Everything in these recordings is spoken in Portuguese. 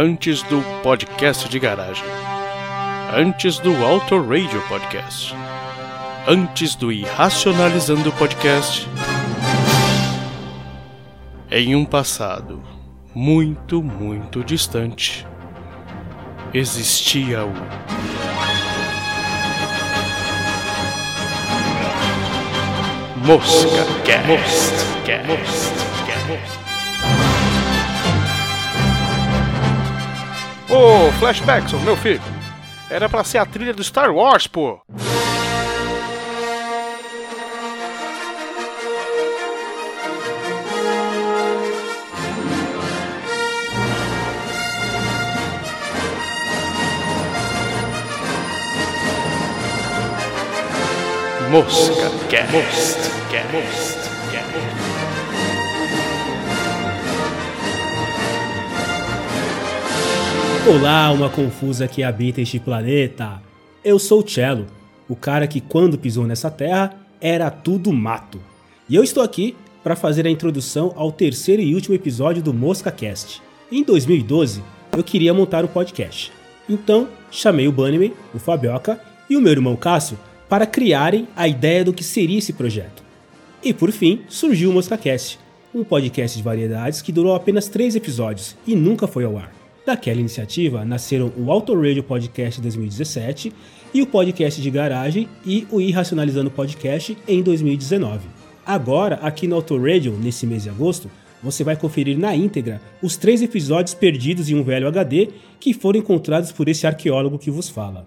Antes do podcast de garagem. Antes do Auto Radio Podcast. Antes do Irracionalizando Podcast. Em um passado muito, muito distante, existia o. Mosca Cast. Ô, Flashbackson, meu filho. Era pra ser a trilha do Star Wars, pô. Mosca Cast. Olá, alma confusa que habita este planeta. Eu sou o Cello, o cara que quando pisou nessa terra era tudo mato. E eu estou aqui para fazer a introdução ao terceiro e último episódio do Mosca Cast. Em 2012, eu queria montar um podcast. Então, chamei o Bunnyman, o Fabioca e o meu irmão Cássio para criarem a ideia do que seria esse projeto. E por fim, surgiu o MoscaCast, um podcast de variedades que durou apenas três episódios e nunca foi ao ar. Daquela iniciativa nasceram o Auto Radio Podcast 2017 e o Podcast de Garagem e o Irracionalizando Podcast em 2019. Agora, aqui no Auto Radio, nesse mês de agosto, você vai conferir na íntegra os três episódios perdidos em um velho HD que foram encontrados por esse arqueólogo que vos fala.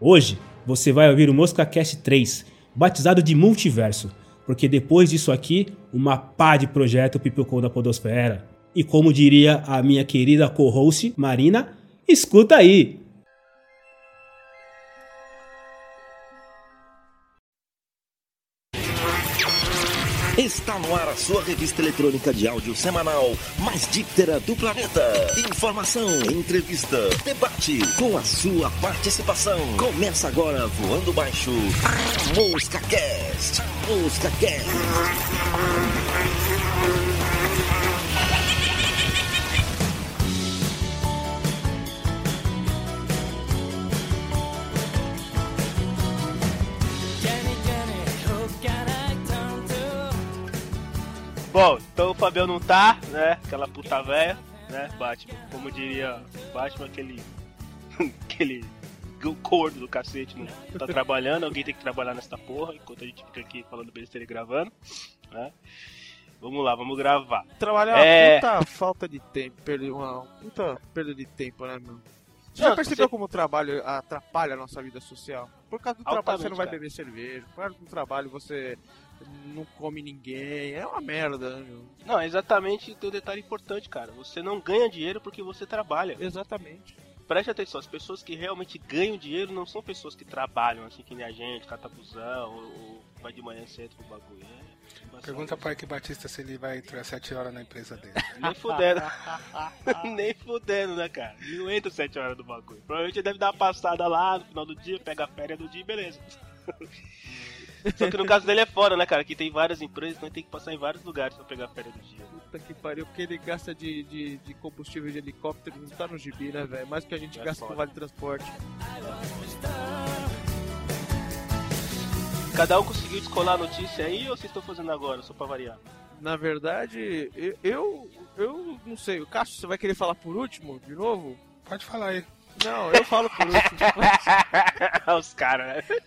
Hoje, você vai ouvir o MoscaCast 3, batizado de Multiverso, porque depois disso aqui, uma pá de projeto pipocou da podosfera. E como diria a minha querida co-host Marina, escuta aí! Está no ar a sua revista eletrônica de áudio semanal mais díptera do planeta. Informação, entrevista, debate com a sua participação. Começa agora voando baixo. Mosca Cast. Mosca Cast. Bom, então o Fabião não tá, né? Aquela puta velha, né? Batman. Como diria Batman, aquele. aquele corno do cacete não tá trabalhando, alguém tem que trabalhar nessa porra, enquanto a gente fica aqui falando besteira e gravando, né? Vamos lá, vamos gravar. Trabalhar É. é uma puta falta de tempo, uma puta perda de tempo, né, meu? Você já Não, percebeu você- como o trabalho atrapalha a nossa vida social? Por causa do trabalho você Altamente, não vai cara. beber cerveja, por causa do trabalho você não come ninguém, é uma merda, né? Não, exatamente tem um detalhe importante, cara. Você não ganha dinheiro porque você trabalha. Exatamente. Preste atenção, as pessoas que realmente ganham dinheiro não são pessoas que trabalham, assim que nem a gente, catabuzão, ou, ou vai de manhã cedo pro bagulho. É. Pergunta para Ike Batista se ele vai entrar às 7 horas na empresa dele. Nem fudendo. Nem fudendo, né, cara? Ele não entra 7 horas do bagulho. Provavelmente ele deve dar uma passada lá no final do dia, pega a férias do dia e beleza. Só que no caso dele é fora, né, cara? Que tem várias empresas, então ele tem que passar em vários lugares pra pegar a férias do dia. Puta que pariu, porque ele gasta de, de, de combustível de helicóptero, não tá no gibi, né, velho? Mais que a gente É gasta foda. com vale transporte. Cada um conseguiu descolar a notícia aí ou vocês estão fazendo agora, só pra variar? Na verdade, eu, eu, eu não sei, o Cássio, você vai querer falar por último, de novo? Pode falar aí. Não, eu falo por último. Os caras, né?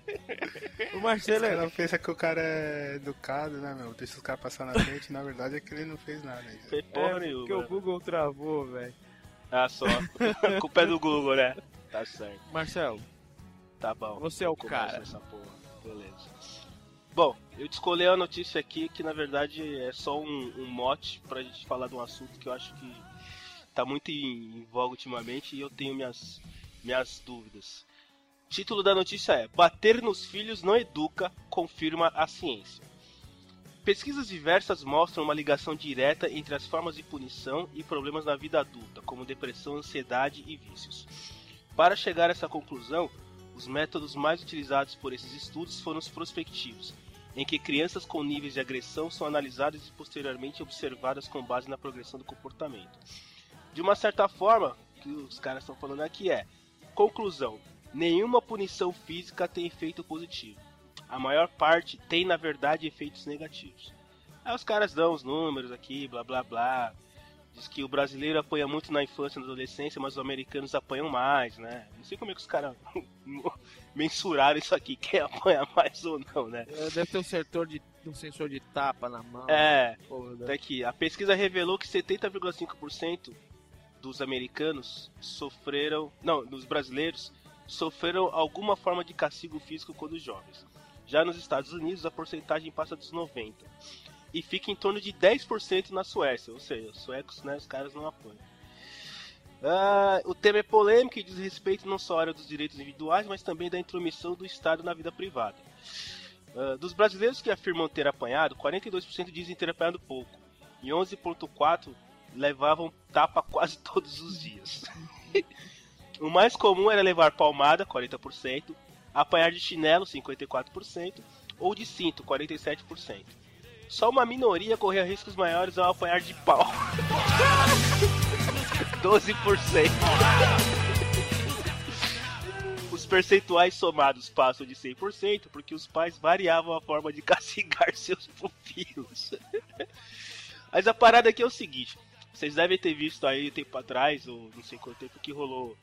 o Marcelo é pensa que o cara é educado, né, meu? Deixa os caras passar na frente. Na verdade é que ele não fez nada. ainda. Foi porra É, nenhuma. porque o Google travou, velho. Ah, só. A culpa é do Google, né? Tá certo. Marcelo, Tá bom. Você é o cara. Essa porra. Beleza. Bom, eu descolei a notícia aqui que na verdade é só um, um mote pra gente falar de um assunto que eu acho que tá muito em, em voga ultimamente e eu tenho minhas, minhas dúvidas. Título da notícia é: Bater nos filhos não educa, confirma a ciência. Pesquisas diversas mostram uma ligação direta entre as formas de punição e problemas na vida adulta, como depressão, ansiedade e vícios. Para chegar a essa conclusão, os métodos mais utilizados por esses estudos foram os prospectivos, em que crianças com níveis de agressão são analisadas e posteriormente observadas com base na progressão do comportamento. De uma certa forma, que os caras estão falando aqui é: conclusão, nenhuma punição física tem efeito positivo. A maior parte tem, na verdade, efeitos negativos. Aí os caras dão os números aqui, blá blá blá. Diz que o brasileiro apanha muito na infância e na adolescência, mas os americanos apanham mais, né? Não sei como é que os caras mensuraram isso aqui, quem apanha mais ou não, né? É, Deve ter um sensor de, um sensor de tapa na mão. É, Porra, tá aqui. A pesquisa revelou que 70,5% dos americanos sofreram. Não, dos brasileiros sofreram alguma forma de castigo físico quando jovens. Já nos Estados Unidos, a porcentagem passa dos 90%. E fica em torno de 10% na Suécia, ou seja, os suecos, né, os caras não apoiam. Ah, o tema é polêmico e diz respeito não só à área dos direitos individuais, mas também da intromissão do Estado na vida privada. Ah, dos brasileiros que afirmam ter apanhado, 42% dizem ter apanhado pouco, e 11,4% levavam tapa quase todos os dias. o mais comum era levar palmada, 40%, apanhar de chinelo, 54%, ou de cinto, 47%. Só uma minoria corria riscos maiores ao apanhar de pau. 12%. Os percentuais somados passam de 100% porque os pais variavam a forma de castigar seus pupilos. Mas a parada aqui é o seguinte: vocês devem ter visto aí tempo atrás, ou não sei quanto tempo, que rolou.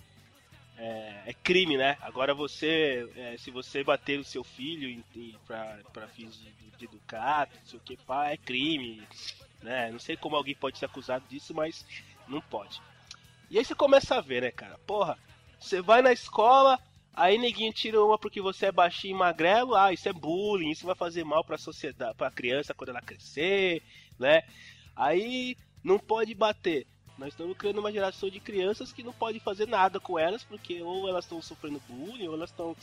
É, é crime, né? Agora você, é, se você bater o seu filho pra, pra fins de, de educar, não sei o que, pá, é crime, né? Não sei como alguém pode ser acusado disso, mas não pode. E aí você começa a ver, né, cara? Porra, você vai na escola, aí neguinho tira uma porque você é baixinho e magrelo, ah, isso é bullying, isso vai fazer mal pra sociedade, pra criança quando ela crescer, né? Aí não pode bater. Nós estamos criando uma geração de crianças que não pode fazer nada com elas, porque ou elas estão sofrendo bullying, ou elas estão.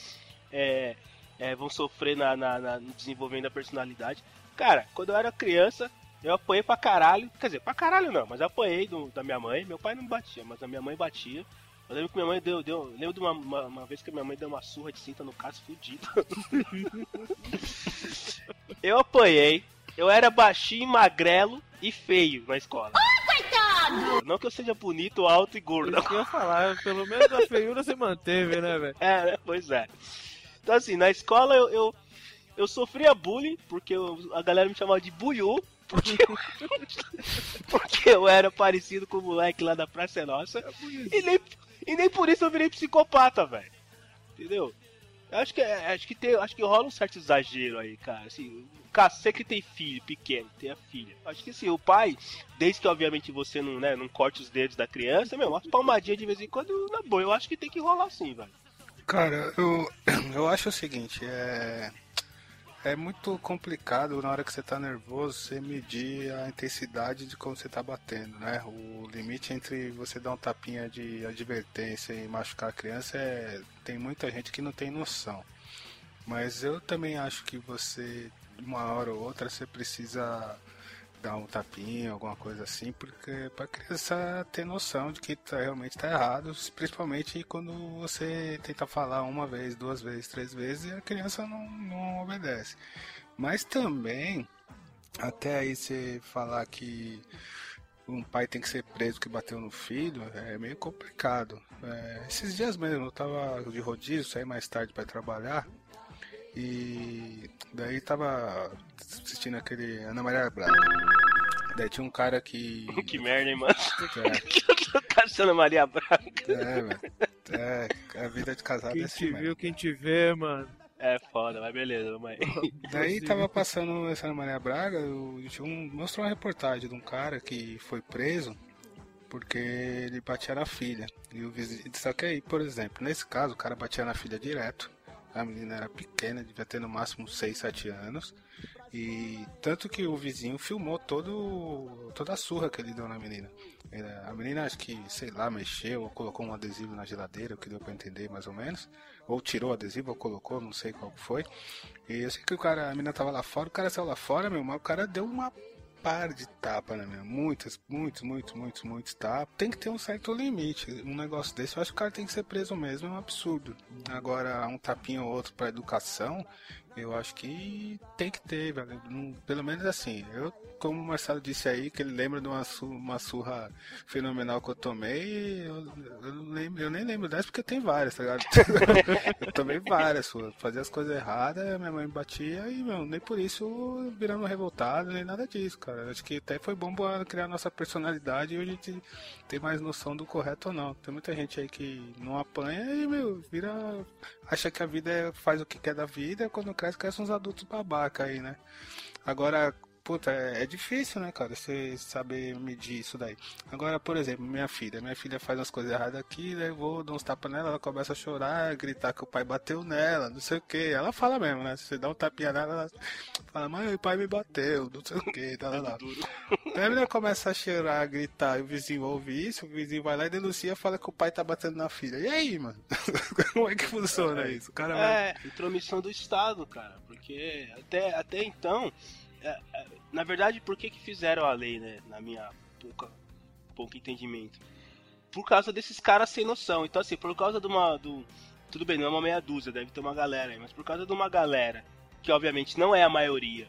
É, é, vão sofrer na, na- na- no desenvolvimento da personalidade. Cara, quando eu era criança, eu apanhei pra caralho. Quer dizer, pra caralho não, mas eu apanhei do- da minha mãe. Meu pai não batia, mas a minha mãe batia. Eu lembro que minha mãe deu. deu eu lembro de uma, uma, uma vez que minha mãe deu uma surra de cinta no caso fudido. eu apanhei. Eu era baixinho, magrelo e feio na escola. Não que eu seja bonito, alto e gordo. Isso que eu ia falar, pelo menos a feiura você manteve, né, velho? É, né? pois é. Então assim, na escola eu, eu, eu sofria bullying, porque eu- a galera me chamava de buiú, porque eu, porque eu era parecido com o moleque lá da Praça é Nossa. E nem, e nem por isso eu virei psicopata, velho. Entendeu? Acho que, é- acho que tem, acho que rola um certo exagero aí, cara. Assim, cacete que tem filho pequeno, tem a filha. Acho que assim, o pai, desde que obviamente você não, né, não corte os dedos da criança, meu, umas palmadinhas de vez em quando, na boa, eu acho que tem que rolar assim, velho. Cara, eu, eu acho o seguinte, é. É muito complicado na hora que você tá nervoso você medir a intensidade de como você tá batendo, né? O limite entre você dar um tapinha de advertência e machucar a criança é. Tem muita gente que não tem noção. Mas eu também acho que você, uma hora ou outra, você precisa dar um tapinha, alguma coisa assim, porque para criança ter noção de que tá, realmente tá errado, principalmente quando você tenta falar uma vez, duas vezes, três vezes e a criança não, não obedece. Mas também, até aí você falar que um pai tem que ser preso que bateu no filho, é meio complicado. É, esses dias mesmo eu tava de rodízio, saí mais tarde para trabalhar. E daí tava assistindo aquele Ana Maria Braga. Daí tinha um cara que. Que merda, hein, mano? É, Cassiana Maria Braga. é, velho. É, a vida de casado é Quem assim te mesmo. viu, quem te vê, mano. É foda, mas beleza, vamos aí. Daí tava passando essa Ana Maria Braga, um, mostrou uma reportagem de um cara que foi preso porque ele batia na filha. E o vizinho. Só que aí, por exemplo, nesse caso, o cara batia na filha direto. A menina era pequena, devia ter no máximo 6, 7 anos. E tanto que o vizinho filmou todo, toda a surra que ele deu na menina. A menina acho que, sei lá, mexeu ou colocou um adesivo na geladeira, o que deu pra entender mais ou menos. Ou tirou o adesivo ou colocou, não sei qual foi. E eu sei que o cara, a menina tava lá fora, o cara saiu lá fora, meu, mas o cara deu uma par de tapa, né, meu? Muitas, muitos, muitos, muitos, muitos tapas. Tem que ter um certo limite. Um negócio desse, eu acho que o cara tem que ser preso mesmo, é um absurdo. Agora, um tapinho ou outro pra educação, Eu acho que tem que ter, velho. Pelo menos assim. Eu, como o Marcelo disse aí, que ele lembra de uma, su- uma surra fenomenal que eu tomei, eu, eu, lembro, eu nem lembro dessa porque tem várias, tá ligado? eu tomei várias surras. Fazia as coisas erradas, minha mãe me batia e, meu, nem por isso virando revoltado, nem nada disso, cara. Acho que até foi bom criar nossa personalidade e a gente ter mais noção do correto ou não. Tem muita gente aí que não apanha e, meu, vira. acha que a vida é, faz o que quer da vida, quando cresce, cresce uns adultos babaca aí, né? Agora, puta, é, é difícil, né, cara, você saber medir isso daí. Agora, por exemplo, minha filha, minha filha faz umas coisas erradas aqui, daí eu vou dar uns tapas nela, ela começa a chorar, gritar que o pai bateu nela, não sei o que. Ela fala mesmo, né? Se você dá um tapinha nela, ela fala, mãe, o pai me bateu, não sei o que, tá lá. Daí a menina começa a chorar, gritar, e o vizinho ouve isso, o vizinho vai lá e denuncia e fala que o pai tá batendo na filha. E aí, mano? Como é que funciona isso? O cara vai. É, intromissão do Estado, cara. Porque até, até então. É, é, na verdade, por que, que fizeram a lei, né? Na minha pouca, pouco entendimento. Por causa desses caras sem noção. Então, assim, por causa de uma. Do, tudo bem, não é uma meia dúzia, deve ter uma galera aí, mas por causa de uma galera, que obviamente não é a maioria,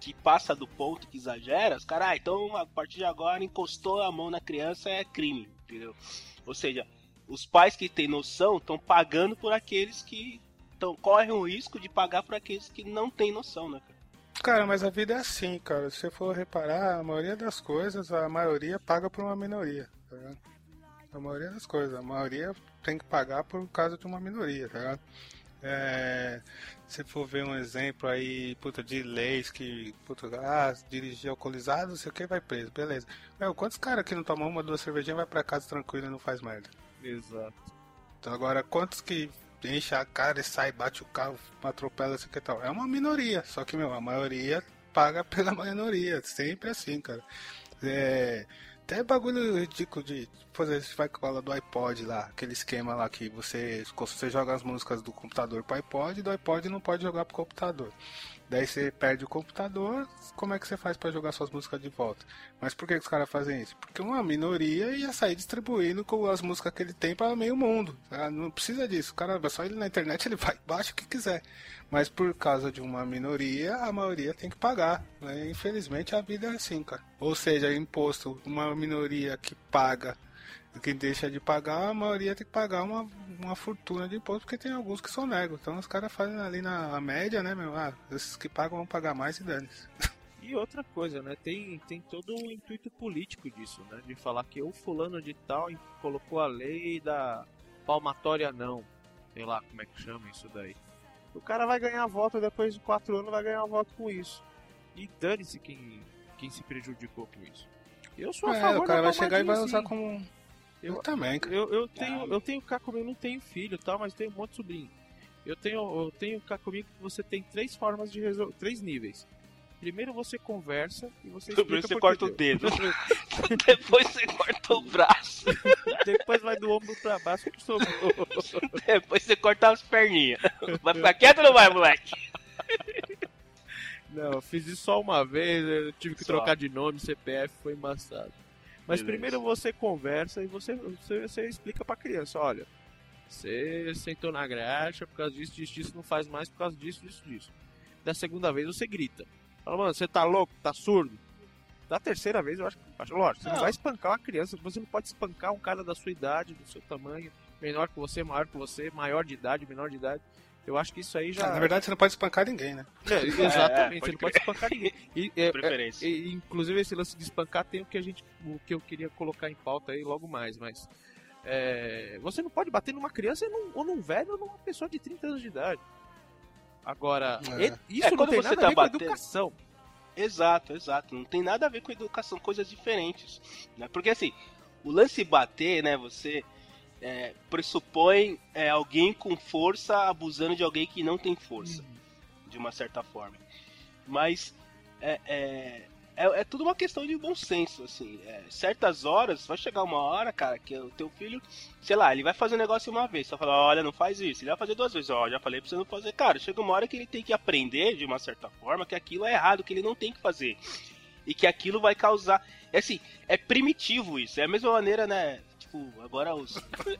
que passa do ponto, que exagera, os caras, ah, então a partir de agora encostou a mão na criança é crime, entendeu? Ou seja, os pais que têm noção estão pagando por aqueles que tão, correm o risco de pagar por aqueles que não têm noção, né, cara? Cara, mas a vida é assim, cara. Se você for reparar, a maioria das coisas, a maioria paga por uma minoria, tá ligado? A maioria das coisas, a maioria tem que pagar por causa de uma minoria, tá ligado? É, se for ver um exemplo aí, puta, de leis que, puta, ah, dirigir alcoolizado, não sei o que, vai preso, beleza. Meu, quantos caras que não tomam uma, duas cervejinhas, vai pra casa tranquilo e não faz merda? Exato. Então agora, quantos que enche a cara e sai, bate o carro, atropela, isso que tal? É uma minoria, só que, meu, a maioria paga pela minoria, sempre assim, cara. É, até bagulho ridículo de, por exemplo, vai falar do iPod lá, aquele esquema lá que você, você joga as músicas do computador pro iPod e do iPod não pode jogar pro computador. Daí você perde o computador, como é que você faz para jogar suas músicas de volta? Mas por que, que os caras fazem isso? Porque uma minoria ia sair distribuindo com as músicas que ele tem para meio mundo. tá? Não precisa disso. O cara só ele na internet, ele vai baixa o que quiser. Mas por causa de uma minoria, a maioria tem que pagar. né? Infelizmente a vida é assim, cara. Ou seja, imposto, uma minoria que paga quem deixa de pagar, a maioria tem que pagar uma, uma fortuna de imposto, porque tem alguns que são negros. Então os caras fazem ali na média, né, meu? Ah, esses que pagam vão pagar mais e dane-se. E outra coisa, né? Tem, tem todo o intuito político disso, né? De falar que o fulano de tal colocou a lei da palmatória não. Sei lá como é que chama isso daí. O cara vai ganhar voto depois de quatro anos, vai ganhar voto com isso. E dane-se quem, quem se prejudicou com isso. Eu sou a É, favor o cara vai chegar e vai usar como. Eu, Eu- também, cara. Eu, eu tenho, eu tenho cá comigo, não tenho filho e tal, mas tenho um monte de sobrinho. Eu tenho, eu tenho cá comigo que você tem três formas de resolver, três níveis. Primeiro você conversa e você explica Primeiro você por corta que o dedo. Depois você corta o braço. Depois vai do ombro pra baixo pro sobrou. Depois você corta as perninhas. Vai ficar quieto ou não vai, moleque? Não, eu fiz isso só uma vez, eu tive que Só. trocar de nome, CPF, foi embaçado. Mas Beleza. primeiro você conversa e você, você, você explica pra criança, olha, você sentou na graxa por causa disso, disso, disso, não faz mais por causa disso, disso, disso. Da segunda vez você grita. Fala, mano, você tá louco, tá surdo? Da terceira vez eu acho que. Lógico, você não Não. vai espancar uma criança, você não pode espancar um cara da sua idade, do seu tamanho, menor que você, maior que você, maior de idade, menor de idade. Eu acho que isso aí já. Ah, na verdade, você não pode espancar ninguém, né? É, exatamente, pode você não pode espancar ninguém. E, é, De preferência. é, e, inclusive esse lance de espancar tem o que a gente, o que eu queria colocar em pauta aí logo mais, mas é, você não pode bater numa criança ou num, ou num velho ou numa pessoa de 30 anos de idade. Agora, É. isso É, não tem você nada tá a ver com batendo- educação. Exato, exato. Não tem nada a ver com educação, coisas diferentes. Né? Porque assim, o lance bater, né? Você é, pressupõe é, alguém com força abusando de alguém que não tem força, de uma certa forma. Mas é, é, é, é tudo uma questão de bom senso, assim. É, certas horas, vai chegar uma hora, cara, que o teu filho, sei lá, ele vai fazer um negócio uma vez, só fala, olha, não faz isso. Ele vai fazer duas vezes, ó, já falei pra você não fazer. Cara, chega uma hora que ele tem que aprender, de uma certa forma, que aquilo é errado, que ele não tem que fazer. E que aquilo vai causar. É assim, é primitivo isso. É a mesma maneira, né? Tipo, agora os.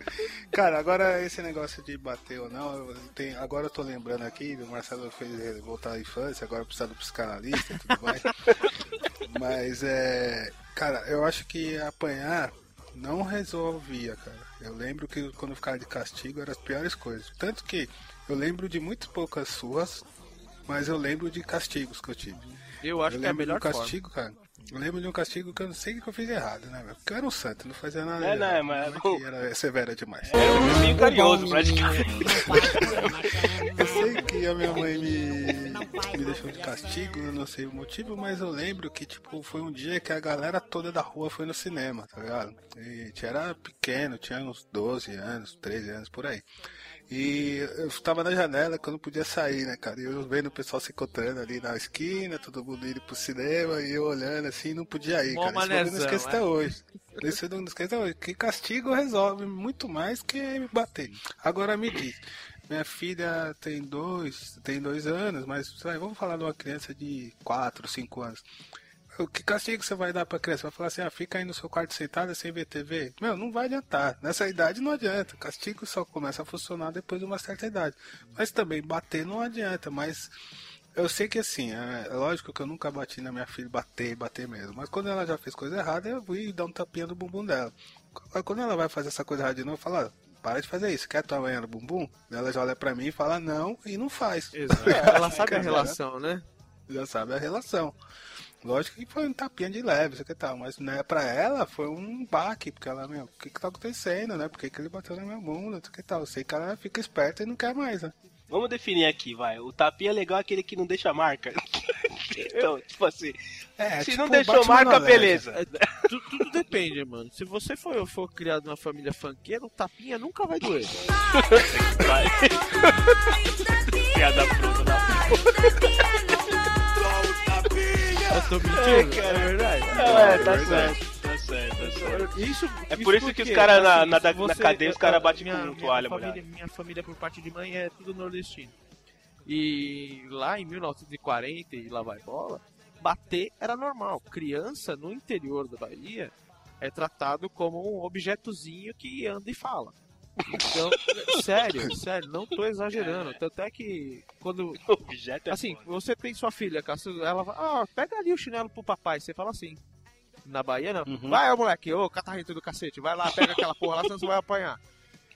Cara, agora esse negócio de bater ou não, eu tenho- agora eu tô lembrando aqui, o Marcelo fez ele voltar à infância, agora precisa do psicanalista e tudo mais. Mas é. Cara, eu acho que apanhar não resolvia, cara. Eu lembro que quando eu ficava de castigo eram as piores coisas. Tanto que eu lembro de muito poucas suas, mas eu lembro de castigos que eu tive. Eu acho eu que é a melhor castigo, cara. Eu lembro de um castigo que eu não sei o que eu fiz errado, né? Porque eu era um santo, não fazia nada. É, não, mas- é que era severa demais. Era um meio carinhoso, praticamente. Eu sei que a minha mãe me, me deixou de castigo, eu não sei o motivo, mas eu lembro que, tipo, foi um dia que a galera toda da rua foi no cinema, tá ligado? E a gente era pequeno, tinha uns 12 anos, 13 anos, por aí. E eu estava na janela que eu não podia sair, né, cara? E eu vendo o pessoal se encontrando ali na esquina, todo mundo indo pro cinema, e eu olhando assim, não podia ir, cara. Isso eu não esqueço é. até hoje. Isso eu não esqueço até hoje. Que castigo resolve muito mais que me bater. Agora me diz, minha filha tem dois, tem dois anos, mas vamos falar de uma criança de quatro, cinco anos. O que castigo você vai dar pra criança? Vai falar assim, ah, fica aí no seu quarto sentada sem ver TV? Meu, não vai adiantar. Nessa idade não adianta. Castigo só começa a funcionar depois de uma certa idade. Mas também bater não adianta, mas eu sei que assim, é é lógico que eu nunca bati na minha filha, bater, bater mesmo. Mas quando ela já fez coisa errada, eu fui dar um tapinha no bumbum dela. Quando ela vai fazer essa coisa errada de novo, eu falo, "Ah, para de fazer isso, quer tua manhã no bumbum? Ela já olha pra mim e fala não e não faz. Exato. Ela sabe a relação, né? Já sabe a relação. Lógico que foi um tapinha de leve, isso que tal, mas né, pra ela foi um baque, porque ela, meu, o que que tá acontecendo, né? Por que, que ele bateu na minha bunda, isso que tal. Eu sei que ela fica esperta e não quer mais, né? Vamos definir aqui, vai. O tapinha legal é aquele que não deixa marca. então, tipo assim, É, se tipo, não deixou marca, beleza. Tu- tudo depende, mano. Se você for, for criado numa família funkeira, o tapinha nunca vai doer. Vai. Piada É, É, cara. verdade. É, tá certo, tá certo, tá certo. Isso, É por isso que os caras na- na- na cadeia, os caras batem minha- com minha toalha família. Minha família, por parte de mãe, é tudo nordestino. E lá em 1940, e lá vai bola, bater era normal. Criança no interior da Bahia é tratado como um objetozinho que anda e fala. Então, sério, sério, não tô exagerando. Tanto é que quando Objeto é Assim, foda. você tem sua filha, ela vai, ah, pega ali o chinelo pro papai, você fala assim. Na Bahia, não. Uhum. Vai, ô moleque, ô catarrento do cacete, vai lá, pega aquela porra lá, senão você vai apanhar.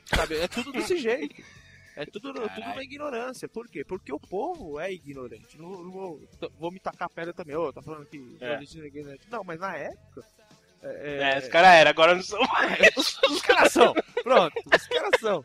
Sabe, é tudo desse jeito. É tudo, tudo na ignorância. Por quê? Porque o povo é ignorante. Não, não vou, vou me tacar pedra também. Ô, tá falando que É. é ignorante. Não, mas na época. É, os caras eram, agora não são mais. os, os caras são. Pronto, os caras são.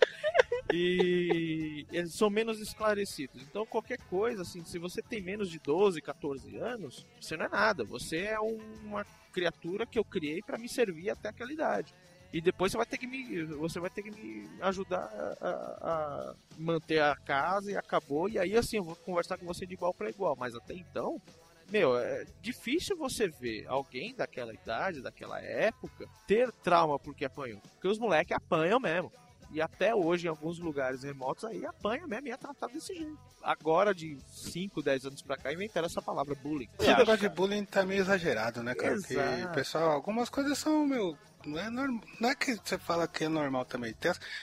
E eles são menos esclarecidos. Então, qualquer coisa, assim, se você tem menos de 12, 14 anos, você não é nada. Você é um- uma criatura que eu criei pra me servir até aquela idade. E depois você vai ter que me, você vai ter que me ajudar a, a- a manter a casa e acabou. E aí, assim, eu vou conversar com você de igual para igual. Mas até então, meu, é difícil você ver alguém daquela idade, daquela época, ter trauma porque apanhou. Porque os moleques apanham mesmo. E até hoje, em alguns lugares remotos, aí apanha mesmo e é tratado desse jeito. Agora, de 5, 10 anos pra cá, inventaram essa palavra bullying. Esse negócio de bullying tá meio exagerado, né, cara? Porque, Exato. pessoal, algumas coisas são, meu. Não é, norm... não é que você fala que é normal também.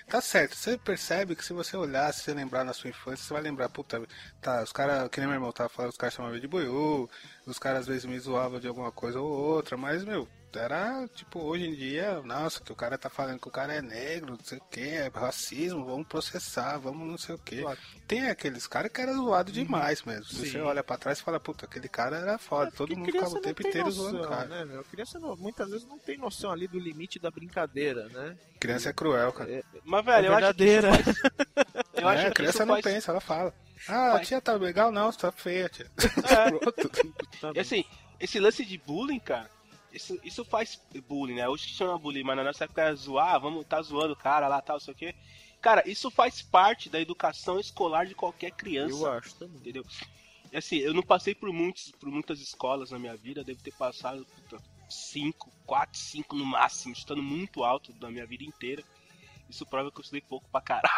Tá certo, você percebe que se você olhar, se você lembrar na sua infância, você vai lembrar, puta, tá, os caras, que nem meu irmão tava falando, os caras chamavam de boiô, os caras às vezes me zoavam de alguma coisa ou outra, mas, meu, era, tipo, hoje em dia, nossa, que o cara tá falando que o cara é negro, não sei o que, é racismo, vamos processar, vamos não sei o que. Tem aqueles caras que eram zoados demais mesmo. Sim. você olha pra trás e fala, puta, aquele cara era foda, todo Porque mundo ficava o tempo tem inteiro noção, zoando o cara. Né, meu? Criança não- muitas vezes não tem noção ali do limite da brincadeira, né? Criança é cruel, cara. Mas, velho, é eu acho que faz- eu é, acho a que criança isso não faz- pensa, ela fala. Ah, a tia tá legal? Não, você tá feia, tia. É. Pronto. E assim, esse lance de bullying, cara, isso, isso faz bullying, né? Hoje que chama bullying, mas na nossa época era zoar, vamos tá zoando o cara lá, tal, sei o quê. Cara, isso faz parte da educação escolar de qualquer criança. Eu acho também. Entendeu? E assim, eu não passei por, muitos, por muitas escolas na minha vida, devo ter passado puta, cinco, quatro, cinco no máximo, estando muito alto da minha vida inteira. Isso prova que eu estudei pouco pra caralho.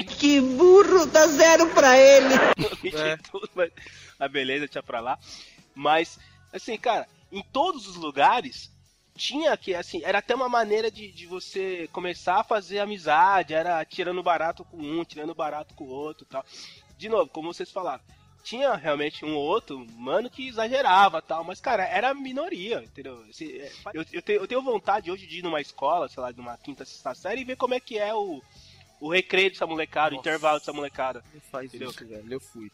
Que burro, dá zero pra ele. Mentira, É. tudo, mas a beleza tinha pra lá. Mas, assim, cara, em todos os lugares tinha que, assim, era até uma maneira de, de você começar a fazer amizade, era tirando barato com um, tirando barato com o outro tal. De novo, como vocês falaram, tinha realmente um ou outro mano que exagerava tal, mas, cara, era minoria, entendeu? Esse, é, eu, eu, tenho, eu tenho vontade hoje de ir numa escola, sei lá, numa quinta, sexta série e ver como é que é o, o recreio dessa molecada, o Nossa. intervalo dessa molecada. Não faz Entendeu? isso, velho. Eu fui.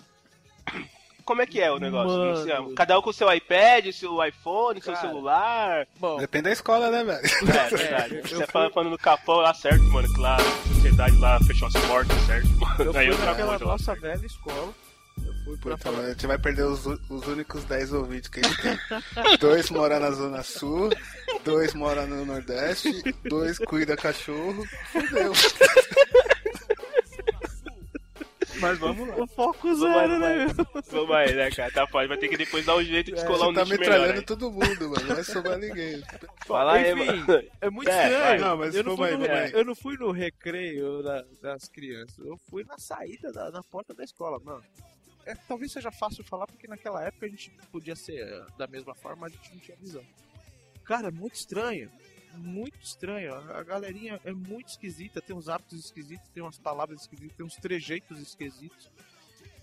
Como é que é o negócio? Mano. Cada um com seu iPad, seu iPhone, seu Cara. celular. Bom, Depende da escola, né, velho? É, verdade. eu Você fui- fala falando no capão lá, certo, mano, que lá a sociedade lá fechou as portas, certo? eu Aí fui naquela lá. nossa velha escola. Eu fui pra Puta, a gente vai perder os, os únicos 10 ouvintes que a gente tem. dois moram na Zona Sul, dois moram no Nordeste, dois cuida cachorro. Fudeu. Mas vamos lá. O foco zero, aí, né? Vamos aí, né, cara? Tá foda. Vai ter que depois dar um jeito de escolar Você um tá nicho melhor. metralhando aí. todo mundo, mano. Não vai sobrar ninguém. Fala aí, Enfim, mano. É muito É, estranho. vai. Não, mas eu, não vamos fui aí, no, vamos aí. eu não fui no recreio da- das crianças. Eu fui na saída, da, na porta da escola, mano. É, talvez seja fácil falar, porque naquela época a gente podia ser eh, da mesma forma, mas a gente não tinha visão. Cara, é muito estranho. Muito estranho. A, galerinha é muito esquisita, tem uns hábitos esquisitos, tem umas palavras esquisitas, tem uns trejeitos esquisitos.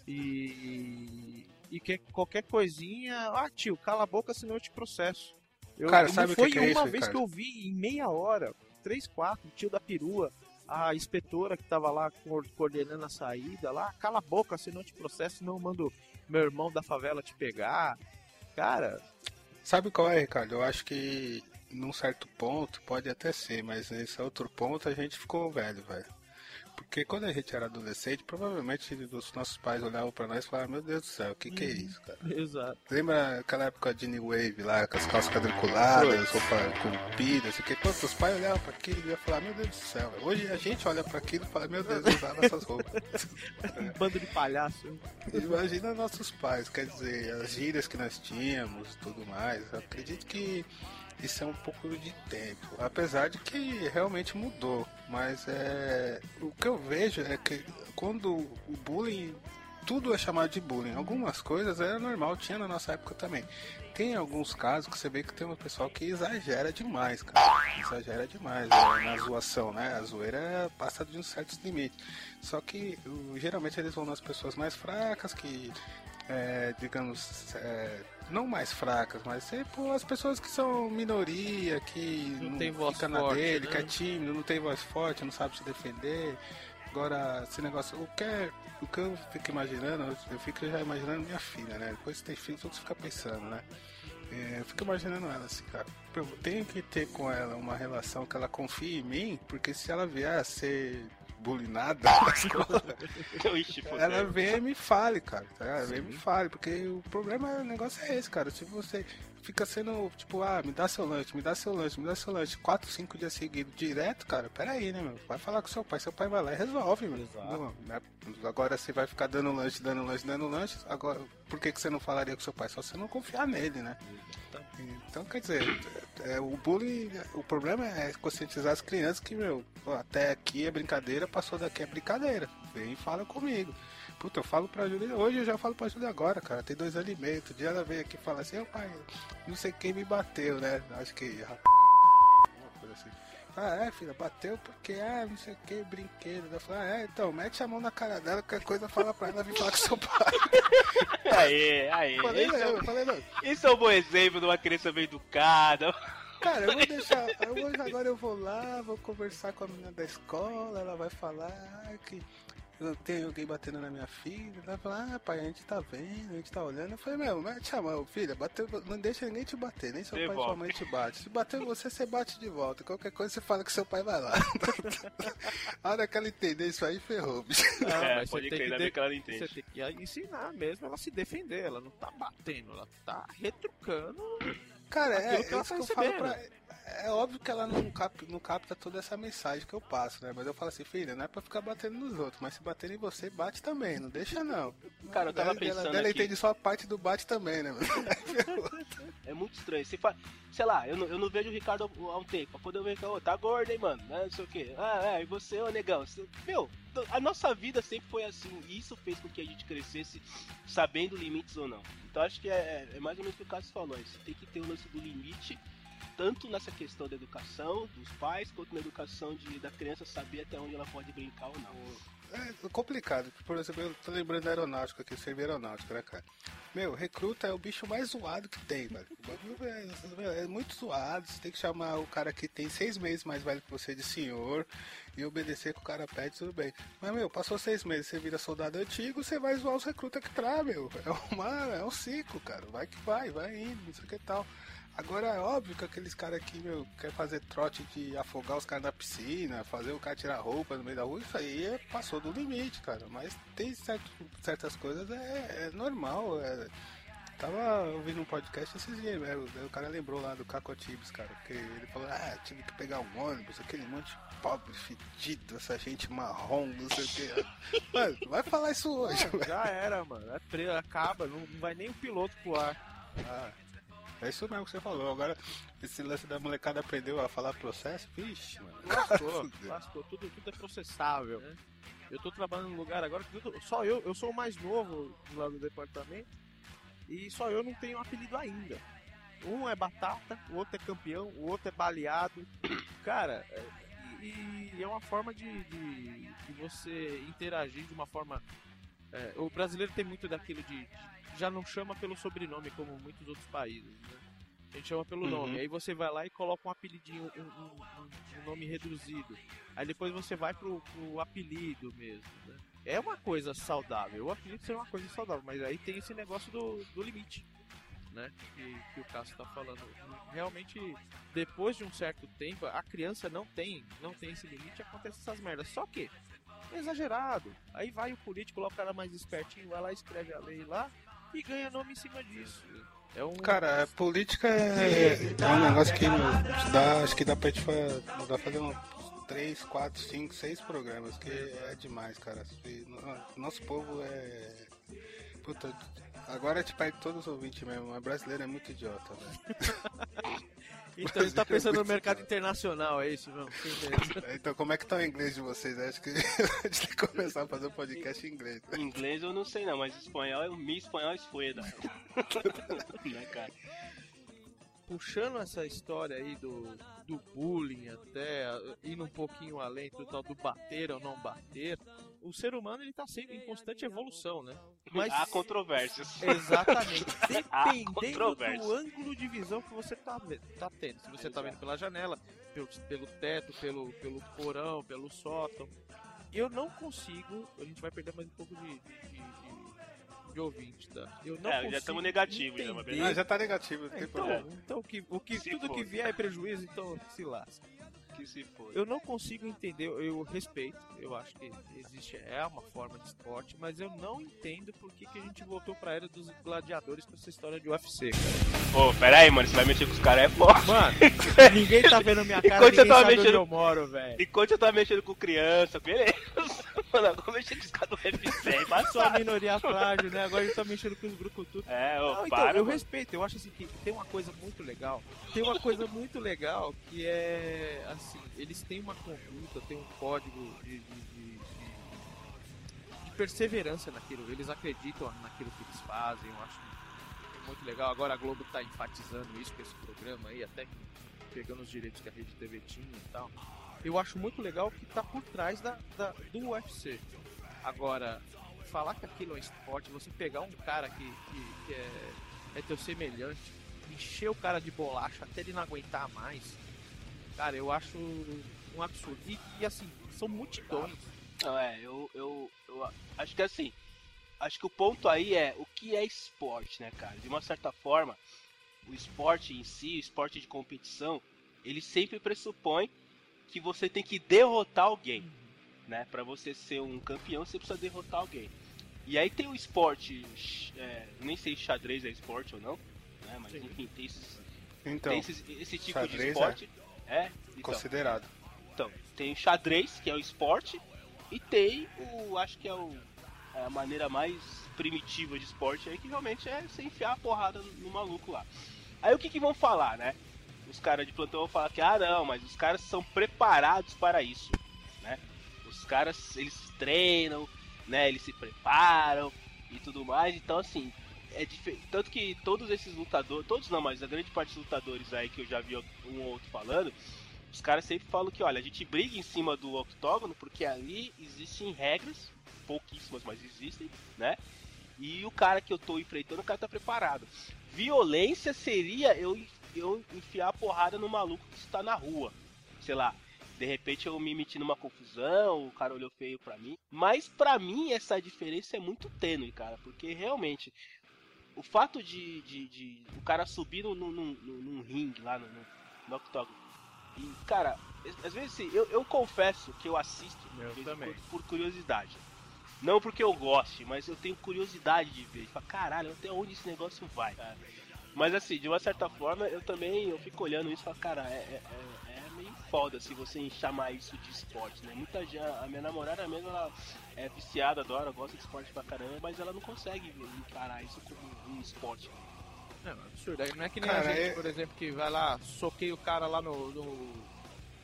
E. E que qualquer coisinha. Ah, tio, cala a boca, senão eu te processo. Eu, Cara, sabe o que foi que é uma isso, vez Ricardo? que eu vi em meia hora, três, quatro, o tio da perua, a inspetora que tava lá co- coordenando a saída lá, cala a boca, senão eu te processo, senão eu mando meu irmão da favela te pegar. Cara, Sabe qual é, Ricardo? Eu acho que num certo ponto pode até ser, mas nesse outro ponto a gente ficou velho, velho. Porque quando a gente era adolescente, provavelmente os nossos pais olhavam pra nós e falavam, meu Deus do céu, o que que é isso, cara? exato. Lembra aquela época de New Wave lá, com as calças quadriculadas, roupa comprida, assim, que quando os pais olhavam pra aquilo e iam falar, meu Deus do céu. Hoje a gente olha pra aquilo e fala, meu Deus, eu usava essas roupas. Um bando de palhaço. Imagina nossos pais, quer dizer, as gírias que nós tínhamos e tudo mais. Eu acredito que isso é um pouco de tempo. Apesar de que realmente mudou. Mas é. O que eu vejo é que quando o bullying. Tudo é chamado de bullying. Algumas coisas era normal, tinha na nossa época também. Tem alguns casos que você vê que tem um pessoal que exagera demais, cara. Exagera demais né, na zoação, né? A zoeira passa de uns certos limites. Só que geralmente eles vão nas pessoas mais fracas, que, é, digamos, é, não mais fracas, mas tipo, as pessoas que são minoria, que Não não, tem voz fica na forte, dele, né? que é tímido, não tem voz forte, não sabe se defender. Agora, esse negócio, o que, é- o que eu fico imaginando, eu fico já imaginando minha filha, né? Depois que tem filho, tudo fica pensando, né? É, eu fico imaginando ela assim, cara. Eu tenho que ter com ela uma relação que ela confie em mim, porque se ela vier a ser bulinada na escola, ela vem e me fale, cara. Tá? Ela vem e me fale, porque o problema, o negócio é esse, cara. Se você fica sendo, tipo, ah, me dá seu lanche, me dá seu lanche, me dá seu lanche, quatro, cinco dias seguidos, direto, cara, peraí, né, meu? Vai falar com seu pai, seu pai vai lá e resolve, meu. Não, né? Agora você vai ficar dando lanche, dando lanche, dando lanche. Agora, por que, que você não falaria com seu pai? Só você não confiar nele, né? Então, quer dizer, é, o bullying, o problema é conscientizar as crianças que, meu, até aqui é brincadeira, passou daqui é brincadeira. Vem e fala comigo. Puta, eu falo pra Júlia, hoje eu já falo pra Júlia agora, cara, tem dois meio. Outro dia ela veio aqui e fala assim, ô pai, não sei quem me bateu, né? Acho que. Alguma coisa assim. Ah, é, filha, bateu porque, ah, não sei o que, brinquedo. Ela falou, ah, é, então, mete a mão na cara dela, qualquer coisa fala pra ela vir falar com seu pai. Aê, aê. falei, Esse é, não, um- falei, não. esse é um bom exemplo de uma criança bem educada. Cara, eu vou deixar. Eu vou, agora eu vou lá, vou conversar com a menina da escola, ela vai falar que eu tenho alguém batendo na minha filha. Ela vai falar, ah, pai, a gente tá vendo, a gente tá olhando. Eu falei, meu, mete a mão, filha, bateu, não deixa ninguém te bater, nem seu pai e sua mãe te bate. Se bater em você, você bate de volta. Qualquer coisa você fala que seu pai vai lá. a hora que ela entender isso aí, ferrou, bicho. Não, É, mas pode você tem crer, ainda que bem de- que ela não entende. Você tem que ensinar mesmo ela a se defender. Ela não tá batendo, ela tá retrucando. Cara, é, ela isso tá que eu falo pra. É óbvio que ela não capta, não capta toda essa mensagem que eu passo, né? Mas eu falo assim, filha, não é pra ficar batendo nos outros, mas se bater em você, bate também, não deixa não. Cara, eu tava Ela- pensando Ela, ela aqui. entende só a parte do bate também, né? É muito estranho. Sei lá, eu não, eu não vejo o Ricardo há um tempo. Pra poder ver que ô, tá gordo, hein, mano? Né, Não sei o quê. Ah, é, e você, ô negão? Você- Meu, a nossa vida sempre foi assim. E isso fez com que a gente crescesse sabendo limites ou não. Então acho que é, é mais ou menos o que o Cássio falou. Você tem que ter o lance do limite. Tanto nessa questão da educação dos pais, quanto na educação de, da criança saber até onde ela pode brincar ou não. É complicado. Por exemplo, eu tô lembrando da aeronáutica, que eu servi aeronáutica, né, cara? Meu, recruta é o bicho mais zoado que tem, velho. O bagulho é, é muito zoado. Você tem que chamar o cara que tem seis meses mais velho que você de senhor e obedecer que o cara pede, tudo bem. Mas, meu, passou seis meses, você vira soldado antigo, você vai zoar os recrutas que traz, meu. É, uma, é um ciclo, cara. Vai que vai, vai indo, não sei o que tal. Agora é óbvio que aqueles caras aqui, meu, quer fazer trote de afogar os caras na piscina, fazer o cara tirar roupa no meio da rua, isso aí é, passou do limite, cara. Mas tem certo, certas coisas, é, é normal. É, tava ouvindo um podcast esses dias mesmo, o cara lembrou lá do Cacotibes, cara, porque ele falou, ah, tive que pegar um ônibus, aquele monte de pobre, fedido, essa gente marrom, não sei o que. Mano, vai falar isso hoje, ah, Já era, mano. É. Acaba, não, não vai nem o piloto pro ar. Ah. É isso mesmo que você falou. Agora, esse lance da molecada aprendeu a falar processo, vixe, mano. Lascou, lascou. Tudo, tudo é processável. Eu tô trabalhando num lugar agora que tudo, só eu, eu sou o mais novo lá do departamento e só eu não tenho apelido ainda. Um é batata, o outro é campeão, o outro é baleado. Cara, é, e, e é uma forma de, de, de, você interagir de uma forma. É, o brasileiro tem muito daquilo de, de já não chama pelo sobrenome como muitos outros países, né? A gente chama pelo uhum. nome. Aí você vai lá e coloca um apelidinho, um, um, um nome reduzido. Aí depois você vai pro, pro apelido mesmo, né? É uma coisa saudável. O apelido ser uma coisa saudável, mas aí tem esse negócio do, do limite, né? Que, que o Cássio tá falando. Realmente, depois de um certo tempo, a criança não tem, não tem esse limite, acontece essas merdas. Só que é exagerado. Aí vai o político lá, o cara mais espertinho, vai lá, escreve a lei lá, e ganha nome em cima disso. É um... Cara, a política é, é um negócio que dá, acho que dá pra gente dá fazer um 3, 4, 5, 6 programas, que é demais, cara. Nosso povo é. Puta, agora é tipo aí todos os ouvintes mesmo, mas brasileiro é muito idiota, velho. Então você tá pensando no mercado internacional, é isso, não? então como é que tá o inglês de vocês? Acho que a gente tem que começar a fazer um podcast em inglês. Né? Inglês eu não sei não, mas espanhol, mi espanhol é fueda. né, cara? Puxando essa história aí do, do bullying até, indo um pouquinho além do tal do bater ou não bater, o ser humano ele tá sempre em constante evolução, né? Mas há controvérsias. Exatamente. Dependendo do ângulo de visão que você tá, tá tendo. Se você tá vendo pela janela, pelo, pelo teto, pelo, pelo porão, pelo sótão. Eu não consigo. A gente vai perder mais um pouco de, de, de, de ouvinte, tá? Eu não é, já estamos negativo, já, ah, já tá negativo. É, então, então o que, o que, tudo for. que vier é prejuízo, então se lasca que se for. Eu não consigo entender, eu respeito, eu acho que existe, é uma forma de esporte, mas eu não entendo por que, que a gente voltou pra era dos gladiadores com essa história de UFC, cara. Ô, pera aí, mano, você vai mexer com os caras é foda. Mano, ninguém tá vendo minha cara, Enquanto ninguém eu sabe mexendo... onde eu moro, velho. Enquanto eu tava mexendo com criança, beleza. Mano, agora mexendo os caras do UFC, é embaçado. Só a minoria frágil, né? Agora a gente tá mexendo com os brucutu. É, ô, não, então, para, eu mano. respeito, eu acho assim que tem uma coisa muito legal, tem uma coisa muito legal que é, assim, eles têm uma conduta, têm um código de, de, de, de, perseverança naquilo. Eles acreditam naquilo que eles fazem. Eu acho muito legal. Agora a Globo está enfatizando isso com esse programa aí, até pegando os direitos que a Rede TV tinha e tal. Eu acho muito legal que está por trás da, da, do UFC. Agora, falar que aquilo é esporte, você pegar um cara que, que, que é, é teu semelhante, encher o cara de bolacha até ele não aguentar mais, Cara, eu acho um absurdo. E, e assim, são multidões. Não, é, eu, eu, eu acho que assim, acho que o ponto aí é o que é esporte, né, cara? De uma certa forma, o esporte em si, o esporte de competição, ele sempre pressupõe que você tem que derrotar alguém, né? Para você ser um campeão, você precisa derrotar alguém. E aí tem o esporte, é, nem sei se xadrez é esporte ou não, né? Mas Sim. enfim, tem, esses, então, tem esses, esse tipo de esporte. É é? Então, Considerado. Então, tem o xadrez, que é o esporte, e tem o. Acho que é o, é a maneira mais primitiva de esporte aí, que realmente é você enfiar a porrada no maluco lá. Aí o que, que vão falar, né? Os caras de plantão vão falar que, ah não, mas os caras são preparados para isso, né? Os caras, eles treinam, né? Eles se preparam e tudo mais. Então, assim, é diferente. Tanto que todos esses lutadores, todos não, mas a grande parte dos lutadores aí que eu já vi um ou outro falando, os caras sempre falam que, olha, a gente briga em cima do octógono porque ali existem regras, pouquíssimas, mas existem, né? E o cara que eu tô enfrentando, o cara tá preparado. Violência seria eu, eu enfiar a porrada no maluco que está na rua. Sei lá, de repente eu me meti numa confusão, o cara olhou feio pra mim. Mas pra mim essa diferença é muito tênue, cara. Porque realmente, o fato de, de, de o cara subir num, num, num, ringue lá no, no, no octógono. E, cara, às vezes assim, eu, eu confesso que eu assisto Eu quando por curiosidade. Não porque eu goste, mas eu tenho curiosidade de ver. Fala, caralho, até onde esse negócio vai, cara. Mas assim, de uma certa forma, eu também eu fico olhando isso e falo, cara, é, é, é- é meio foda se você chamar isso de esporte, né? Muita gente, a minha namorada mesmo, ela é viciada, adora, gosta de esporte pra caramba, mas ela não consegue encarar isso como um esporte. Não, é absurdo. Aí Não é que nem Cara, a gente, é- por exemplo, que vai lá, soqueia o cara lá no, no-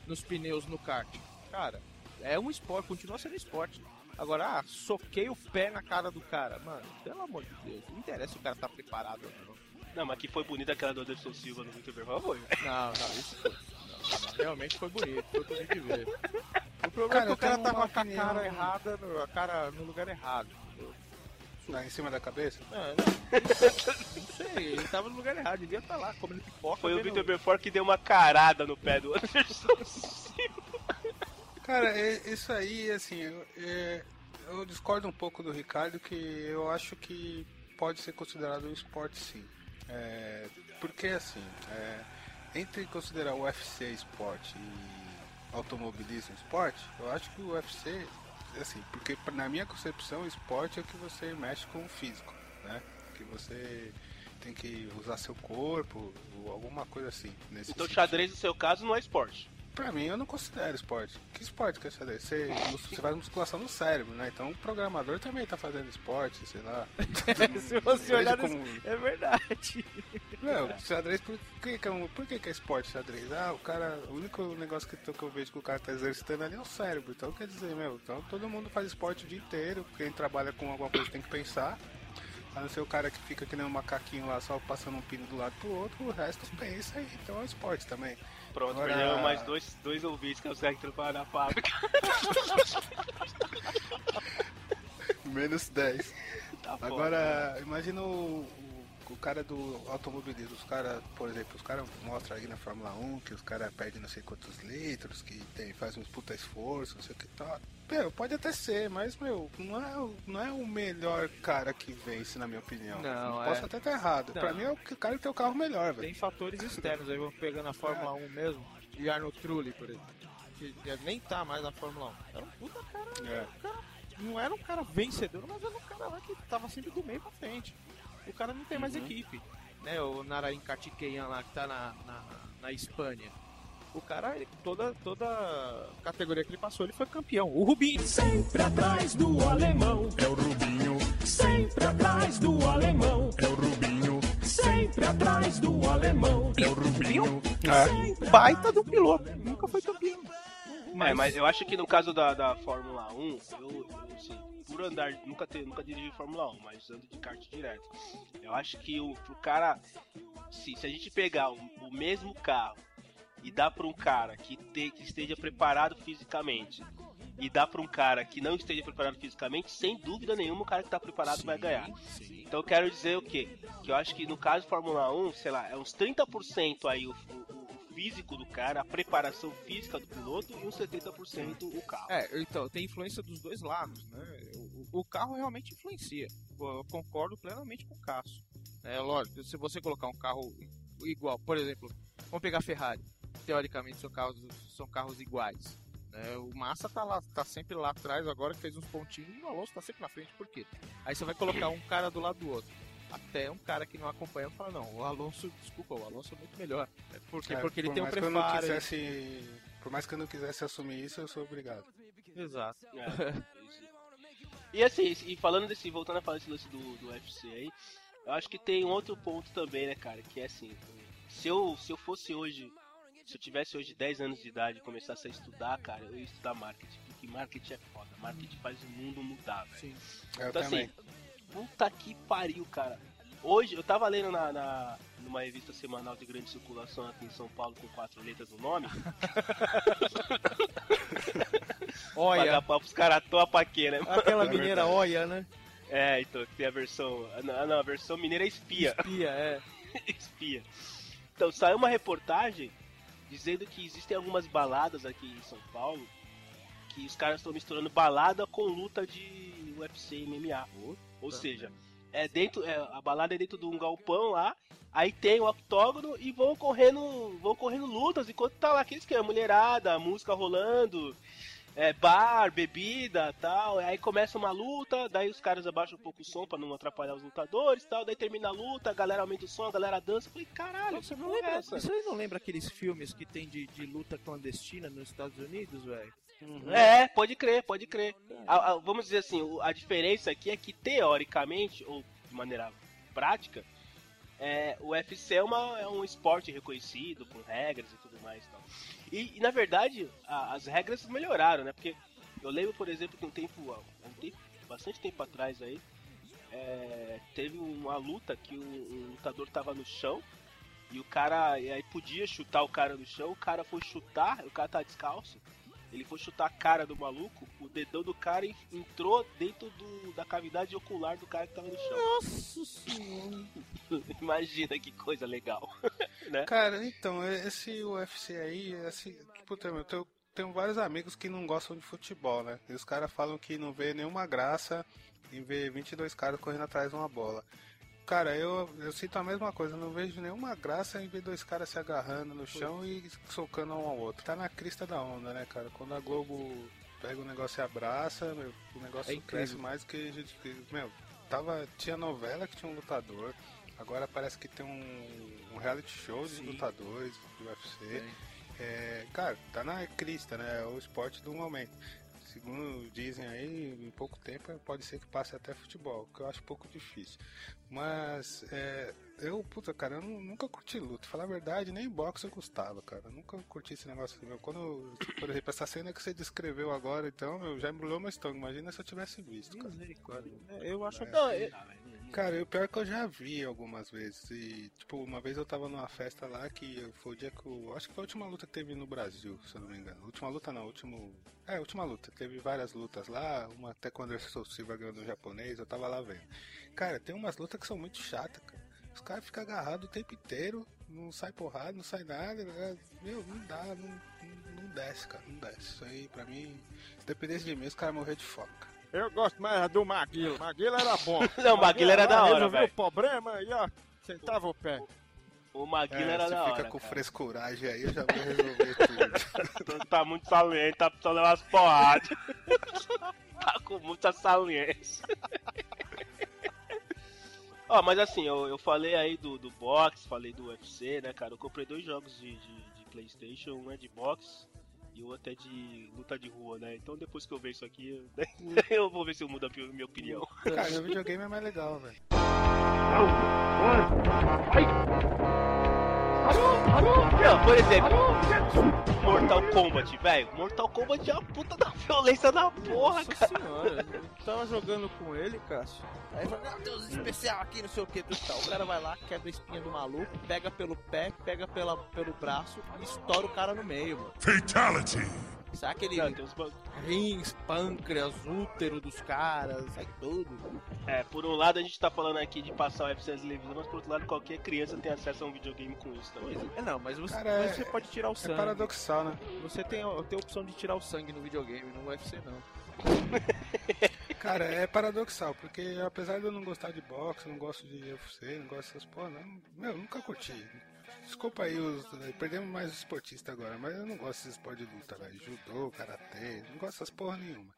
nos pneus no kart. Cara, é um esporte, continua sendo esporte. Agora, ah, soquei o pé na cara do cara. Mano, pelo amor de Deus, não interessa se o cara tá preparado ou não. Não, mas que foi bonita aquela do Anderson Silva no Victor Berval, foi. Não, não, isso foi. não, não, realmente foi bonito, foi bonito de ver. O problema Cara, é que o cara tava uma com a cara errada, no- a cara no lugar errado. entendeu? Lá em cima da cabeça? Não, não, não sei, ele tava no lugar errado, devia estar lá comendo pipoca. Foi o Victor Belfort que deu uma carada no pé do Anderson Silva. Cara, é- isso aí, assim, é, eu discordo um pouco do Ricardo, que eu acho que pode ser considerado um esporte sim. É, porque, assim, é, entre considerar o UFC esporte e automobilismo esporte, eu acho que o UFC, assim, porque na minha concepção, esporte é que você mexe com o físico, né? Que você tem que usar seu corpo, ou alguma coisa assim. Nesse Então sentido. xadrez no seu caso não é esporte. Pra mim, eu não considero esporte. Que esporte que é xadrez? Você, você faz musculação no cérebro, né? Então o programador também tá fazendo esporte, sei lá. Se você olhar como- É verdade. Não, xadrez, por que, que é um- por que, que é esporte xadrez? Ah, o cara, o único negócio que, eu- que eu vejo que o cara tá exercitando ali é o cérebro. Então quer dizer, meu, então todo mundo faz esporte o dia inteiro. Quem trabalha com alguma coisa tem que pensar. A não ser o cara que fica que nem um macaquinho lá só passando um pino do lado pro outro, o resto pensa aí. Então é um esporte também. Pronto, Agora- perdeu mais dois, dois ouvintes que é os caras que trabalham na fábrica. Menos 10. Tá. Agora, imagina o, o, o cara do automobilismo. Os caras, por exemplo, os caras mostram aí na Fórmula 1 que os caras perdem não sei quantos litros, que tem, faz uns puta esforço, não sei o que tal. Meu, pode até ser, mas, meu, não é, o- não é o melhor cara que vence, na minha opinião. Não, Posso é. até estar errado. Não. Pra mim é o cara que tem o carro melhor, velho. Tem fatores externos, aí vamos pegando a Fórmula 1 mesmo, de Arnold Trulli, por exemplo. Que nem tá mais na Fórmula 1. Era um puta cara, É. um cara- Não era um cara vencedor, mas era um cara lá que tava sempre do meio pra frente. O cara não tem mais equipe. Né, o Narain Katikeyan lá que tá na, na, na Espanha. O cara, ele- toda, toda categoria que ele passou, ele foi campeão. O Rubinho. Sempre atrás do alemão. É o Rubinho. Sempre atrás do alemão. É o Rubinho. Sempre atrás do alemão. É o Rubinho. Baita do piloto. Nunca foi campeão. É, mas eu acho que no caso da, da Fórmula 1, eu, eu assim, por andar, nunca, ter, nunca dirigi Fórmula 1, mas ando de kart direto. Eu acho que o, pro cara, se, se a gente pegar o, o mesmo carro e dar pra um cara que, te, que esteja preparado fisicamente e dar pra um cara que não esteja preparado fisicamente, sem dúvida nenhuma o cara que tá preparado vai ganhar. Então eu quero dizer o quê? Que eu acho que no caso Fórmula 1, sei lá, é uns 30% aí o, o- o físico do cara, a preparação física do piloto e uns 70% o carro. É, então, tem influência dos dois lados, né? O, o carro realmente influencia. Eu concordo plenamente com o Cássio. É lógico, se você colocar um carro igual, por exemplo, vamos pegar a Ferrari. Teoricamente são carros, são carros iguais. né? o Massa tá lá, tá sempre lá atrás agora, fez uns pontinhos e o Alonso tá sempre na frente, por quê? Aí você vai colocar um cara do lado do outro. Até um cara que não acompanha fala, não, o Alonso, desculpa, o Alonso é muito melhor. É, por quê? É, Porque ele por tem um mais que eu não preparo. ele- quisesse, Por mais que eu não quisesse assumir isso, eu sou obrigado. Exato. É, e assim, e falando desse, voltando a falar desse lance do, do UFC aí, eu acho que tem um outro ponto também, né, cara, que é assim, se eu, se eu fosse hoje, se eu tivesse hoje 10 anos de idade e começasse a estudar, cara, eu ia estudar marketing, porque marketing é foda, marketing faz o mundo mudar, velho. Eu Então também. assim, puta que pariu, cara. Hoje, eu tava lendo na, na- numa revista semanal de grande circulação aqui em São Paulo com quatro letras no nome. Olha. Pagar pau pros caras à toa pra quê, né? Aquela É mineira olha, né? É, então, tem a versão. ah, Não, não, a versão mineira é espia. Espia, é. espia. Então, saiu uma reportagem dizendo que existem algumas baladas aqui em São Paulo que os caras estão misturando balada com luta de UFC e MMA. Ou seja, é dentro, é, a balada é dentro de um galpão lá, aí tem o octógono e vão correndo, vão correndo lutas enquanto tá lá aquele esquema, mulherada, música rolando, é, bar, bebida tal. Aí começa uma luta, daí os caras abaixam um pouco o som pra não atrapalhar os lutadores tal. Daí termina a luta, a galera aumenta o som, a galera dança. Eu falei, caralho, Você que não é lembra, essa? isso aí não lembra aqueles filmes que tem de, de luta clandestina nos Estados Unidos, velho? É, pode crer, pode crer. A- a- vamos dizer assim, a diferença aqui é que teoricamente, ou de maneira prática, é, o UFC é, uma, é um esporte reconhecido, com regras e tudo mais. e Tal. E, e, na verdade, a- as regras melhoraram, né? Porque eu lembro, por exemplo, que um tempo, um tempo bastante tempo atrás aí, é, teve uma luta que um, um lutador tava no chão e o cara e aí podia chutar o cara no chão, o cara foi chutar, o cara tá descalço. Ele foi chutar a cara do maluco, o dedão do cara en- entrou dentro do, da cavidade ocular do cara que tava no chão. Nossa senhora. Imagina que coisa legal. né? Cara, então, esse UFC aí, assim, puta, eu tenho, tenho vários amigos que não gostam de futebol, né? E os caras falam que não vê nenhuma graça em ver 22 caras correndo atrás de uma bola. Cara, eu, eu sinto a mesma coisa, não vejo nenhuma graça em ver dois caras se agarrando no chão e socando um ao outro. Tá na crista da onda, né, cara? Quando a Globo pega o negócio e abraça, meu, o negócio É cresce mais que a gente. Meu, tava, tinha novela que tinha um lutador, agora parece que tem um, um reality show de lutadores do UFC. É, cara, tá na crista, né? É o esporte do momento. Segundo dizem aí, em pouco tempo pode ser que passe até futebol, que eu acho pouco difícil. Mas é, eu, puta, cara, eu nu- nunca curti luta. Falar a verdade, nem boxe eu gostava, cara. Eu nunca curti esse negócio. Meu, quando, por exemplo, essa cena que você descreveu agora, então, eu já embrulhou meu estômago. Imagina se eu tivesse visto, cara. É, Eu acho Não, eu- Cara, o pior é que eu já vi algumas vezes. E, tipo, uma vez eu tava numa festa lá que foi o dia que eu. Acho que foi a última luta que teve no Brasil, se eu não me engano. Última luta não, último. É, última luta. Teve várias lutas lá, uma até quando o Silva ganhou do japonês, eu tava lá vendo. Cara, tem umas lutas que são muito chatas, cara. Os caras ficam agarrados o tempo inteiro, não sai porrada, não sai nada. né? Meu, não dá, não, não, não desce, cara, não desce. Isso aí, pra mim, se dependesse de mim, os caras morrer de fome, cara. Eu gosto mais do Maguila. Maguila era bom. Não, o Maguila era da hora, Resolveu o problema e ó, sentava o pé. O Maguila É, era se da fica hora. com cara. frescuragem aí, eu já vou resolver tudo. tá muito saliente, tá precisando levar umas porradas. tá com muita saliência. Ó, mas assim, eu, eu falei aí do, do box, falei do UFC, né, cara? Eu comprei dois jogos de, de, de Playstation, um é de box e o outro é de luta de rua, né? Então depois que eu ver isso aqui, eu, eu vou ver se eu mudo a minha opinião. Cara, o videogame é mais legal, velho. Não, por exemplo, Mortal Kombat, velho. Mortal Kombat é uma puta da violência da porra, Nossa cara. senhora, eu tava jogando com ele, Cássio. Aí fala, meu Deus, especial aqui, não sei o que, tal. O cara vai lá, quebra a espinha do maluco, pega pelo pé, pega pela, pelo braço e estoura o cara no meio, mano. Fatality! Sabe aquele Não, tem uns rins, pâncreas, útero dos caras, sai tudo. É, por um lado a gente tá falando aqui de passar o UFC na televisão, mas por outro lado qualquer criança tem acesso a um videogame com isso também. É, não, mas você, Cara, mas é- você pode tirar o É sangue. paradoxal, né? Você tem, a- tem a opção de tirar o sangue no videogame, no UFC não. Cara, é paradoxal, porque apesar de eu não gostar de boxe, não gosto de UFC, não gosto dessas porra, não, meu, nunca curti. Desculpa aí, os, perdemos mais os esportistas agora, mas eu não gosto desses esportes de luta, velho. Judô, karatê, não gosto dessas porra nenhuma.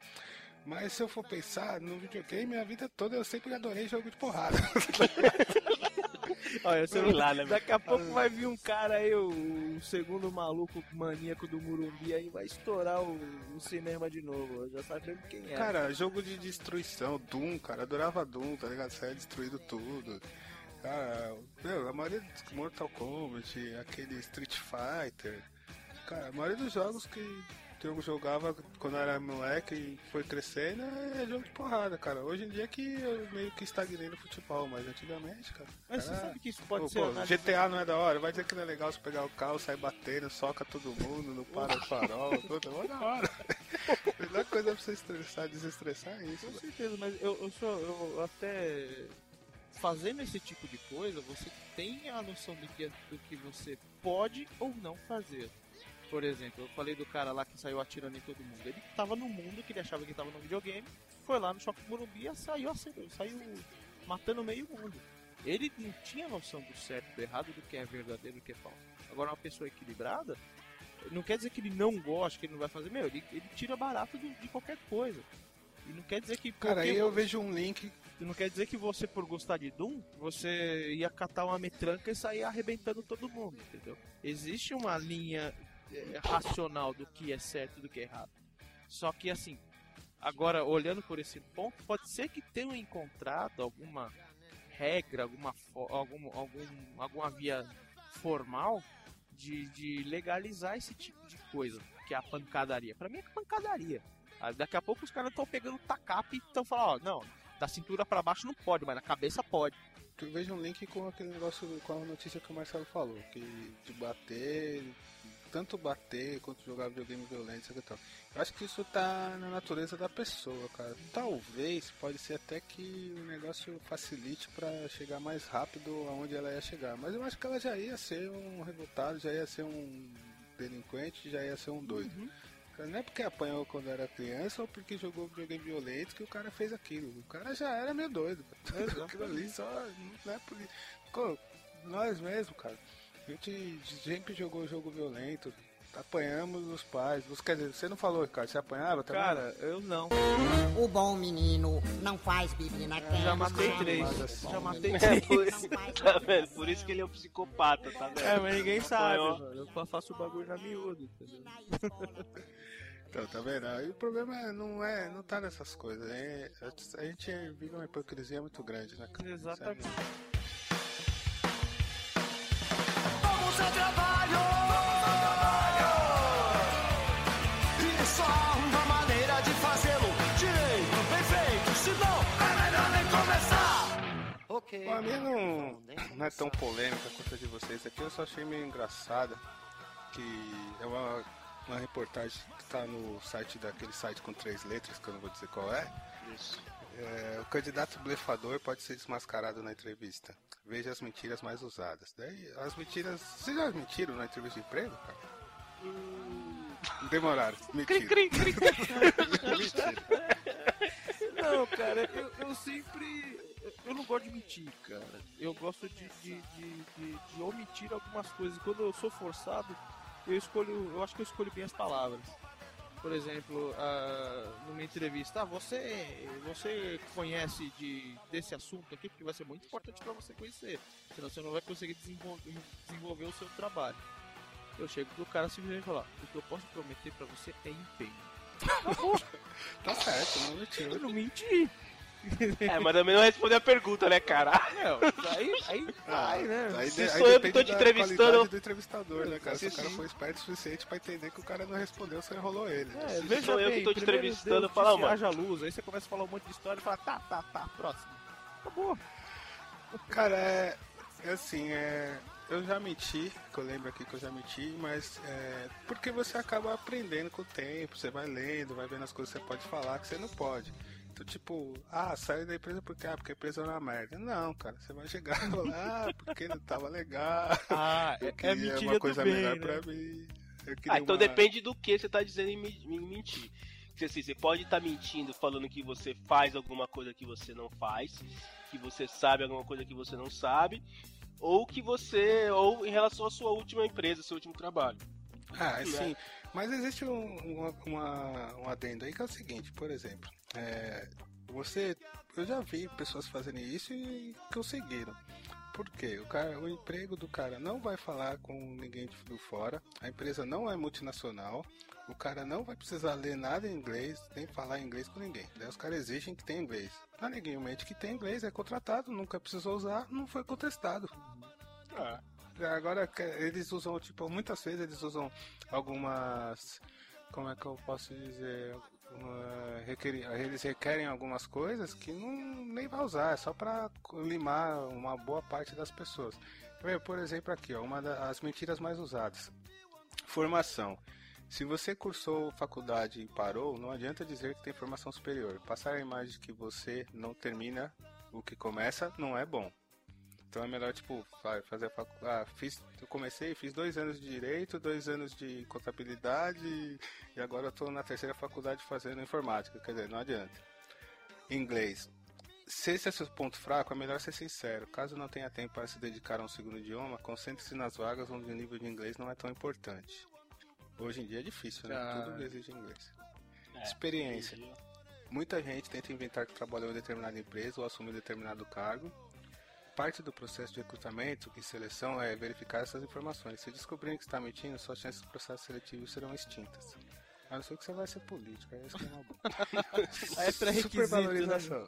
Mas se eu for pensar no videogame, minha vida toda eu sempre adorei jogo de porrada. Olha, você Sei lá, né, daqui a pouco vai vir um cara aí, o, o segundo maluco maníaco do Murumbi aí, vai estourar o, o cinema de novo. Já sabemos quem é. Cara, jogo de destruição, Doom, cara, adorava Doom, tá ligado? Saia destruindo tudo. Cara, meu, a maioria dos Mortal Kombat, aquele Street Fighter, cara, a maioria dos jogos que eu jogava quando era moleque e foi crescendo, é jogo de porrada, cara. Hoje em dia que eu meio que estagnei no futebol, mas antigamente, cara. Mas você sabe que isso pode Pô, ser pô, GTA não é da hora, vai dizer que não é legal você pegar o carro, sair batendo, soca todo mundo, não para o farol, tudo, é da hora. A melhor coisa pra você estressar, desestressar é isso. Com certeza, mas eu, eu sou eu até fazendo esse tipo de coisa, você tem a noção do que, do que você pode ou não fazer. Por exemplo, eu falei do cara lá que saiu atirando em todo mundo. Ele tava no mundo que ele achava que tava no videogame, foi lá no Shopping Morumbi e saiu, acertou, saiu matando meio mundo. Ele não tinha noção do certo do errado, do que é verdadeiro do que é falso. Agora, uma pessoa equilibrada, não quer dizer que ele não gosta, que ele não vai fazer. Meu, ele, ele tira barato do- de qualquer coisa. E não quer dizer que. Cara, aí eu vejo um link. Não quer dizer que você, por gostar de Doom, você ia catar uma metranca e sair arrebentando todo mundo, entendeu? Existe uma linha eh, racional do que é certo e do que é errado. Só que, assim, agora, olhando por esse ponto, pode ser que tenham encontrado alguma regra, alguma, algum, algum, alguma via formal de, de legalizar esse tipo de coisa, que é a pancadaria. Pra mim é pancadaria. Ah, Daqui a pouco os caras estão pegando tacape e estão falando, ó, não, da cintura pra baixo não pode, mas na cabeça pode. Eu vejo um link com aquele negócio, com a notícia que o Marcelo falou, que de bater, tanto bater quanto jogar videogame violento, etc. e tal. Eu acho que isso tá na natureza da pessoa, cara. Talvez, pode ser até que o negócio facilite pra chegar mais rápido aonde ela ia chegar. Mas eu acho que ela já ia ser um revoltado, já ia ser um delinquente, já ia ser um doido. Cara, Não é porque apanhou quando era criança ou porque jogou videogame violento que o cara fez aquilo. O cara já era meio doido. cara. Aquilo ali só não é por isso. Pô, nós mesmo, cara. A gente sempre jogou jogo violento. Apanhamos os pais. Você, quer dizer, você não falou, Ricardo, você apanhava também? Cara, eu não. O bom menino não faz bibi na cama. Já matei três. Assim, Já matei É, três. por, tá vendo? Por isso que ele é um psicopata, tá vendo? É, mas ninguém sabe, mano. Eu faço o bagulho na miúda, entendeu? Então, tá vendo? Aí o problema é- não é, não tá nessas coisas. É, a gente vive uma hipocrisia muito grande, né, cara? Exatamente. Vamos ao trabalho! Bom, a minha não, não é tão polêmica quanto a de vocês aqui, eu só achei meio engraçada que é uma, uma reportagem que tá no site daquele site com três letras, que eu não vou dizer qual é. Isso. É, o candidato blefador pode ser desmascarado na entrevista. Veja as mentiras mais usadas. Daí, as mentiras. Vocês já mentiram na entrevista de emprego, cara? Demoraram. Mentira. Mentira. Não, cara, eu, eu sempre. Eu não gosto de mentir, cara. Eu gosto de, de, de, de- de omitir algumas coisas. Quando eu sou forçado, eu escolho. Eu acho que eu escolho bem as palavras. Por exemplo, ah, numa entrevista, ah, você, você conhece de, desse assunto aqui, porque vai ser muito importante para você conhecer. Senão você não vai conseguir desenvolver, desenvolver o seu trabalho. Eu chego pro cara simplesmente falar, o que eu posso prometer para você é empenho. Tá certo, não mentiu. Eu não menti. É, mas também não respondeu a pergunta, né, cara? Não, aí, aí vai, né? Aí, Se sou eu que tô te entrevistando- do entrevistador, né, cara? Se o cara for esperto o suficiente pra entender que o cara não respondeu, você enrolou ele. né? É, Se veja sou eu bem, que tô te entrevistando, Deus fala, mano. haja luz, aí você começa a falar um monte de história e fala, tá, tá, tá, próximo. Acabou. Cara, é, é assim, é, eu já menti, que eu lembro aqui que eu já menti, mas é, porque você acaba aprendendo com o tempo, você vai lendo, vai vendo as coisas que você pode falar que você não pode. Então, tipo, ah, saiu da empresa porque, ah, porque a empresa é uma merda. Não, cara, você vai chegar e falar, ah, porque não tava legal. Ah, eu é, é queria mentira uma coisa bem, melhor né? pra mim. Ah, então uma- depende do que você tá dizendo em, em mentir. Assim, você pode estar mentindo falando que você faz alguma coisa que você não faz, que você sabe alguma coisa que você não sabe, ou que você. ou em relação à sua última empresa, seu último trabalho. Ah, Né? sim. Mas existe um, uma, uma- um adendo aí que é o seguinte, por exemplo, é, você. Eu já vi pessoas fazerem isso e conseguiram. Por quê? O, cara, o emprego do cara não vai falar com ninguém de fora, a empresa não é multinacional, o cara não vai precisar ler nada em inglês, nem falar inglês com ninguém. Daí os caras exigem que tenha inglês. Ah, ninguém mente que tem inglês, é contratado, nunca precisou usar, não foi contestado. Agora que eles usam, tipo, muitas vezes eles usam algumas como é que eu posso dizer, eles requerem algumas coisas que não nem vai usar, é só para limar uma boa parte das pessoas. Por exemplo, aqui, ó, uma das mentiras mais usadas. Formação. Se você cursou faculdade e parou, não adianta dizer que tem formação superior. Passar a imagem de que você não termina o que começa não é bom. Então é melhor, tipo, fazer a faculdade. Ah, fiz, eu comecei, fiz dois anos de direito, dois anos de contabilidade e agora eu tô na terceira faculdade fazendo informática. Quer dizer, não adianta. Inglês. Se esse é seu ponto fraco, é melhor ser sincero. Caso não tenha tempo para se dedicar a um segundo idioma, concentre-se nas vagas onde o nível de inglês não é tão importante. Hoje em dia é difícil, né? Ah. Tudo exige inglês. É, Experiência. Muita gente tenta inventar que trabalhou em determinada empresa ou assumiu determinado cargo. Parte do processo de recrutamento e seleção é verificar essas informações. Se descobrirem que está mentindo, suas chances do processo seletivo serão extintas. A não ser que você vai ser político, aí isso é uma boa. é pré-requisito. Supervalorização.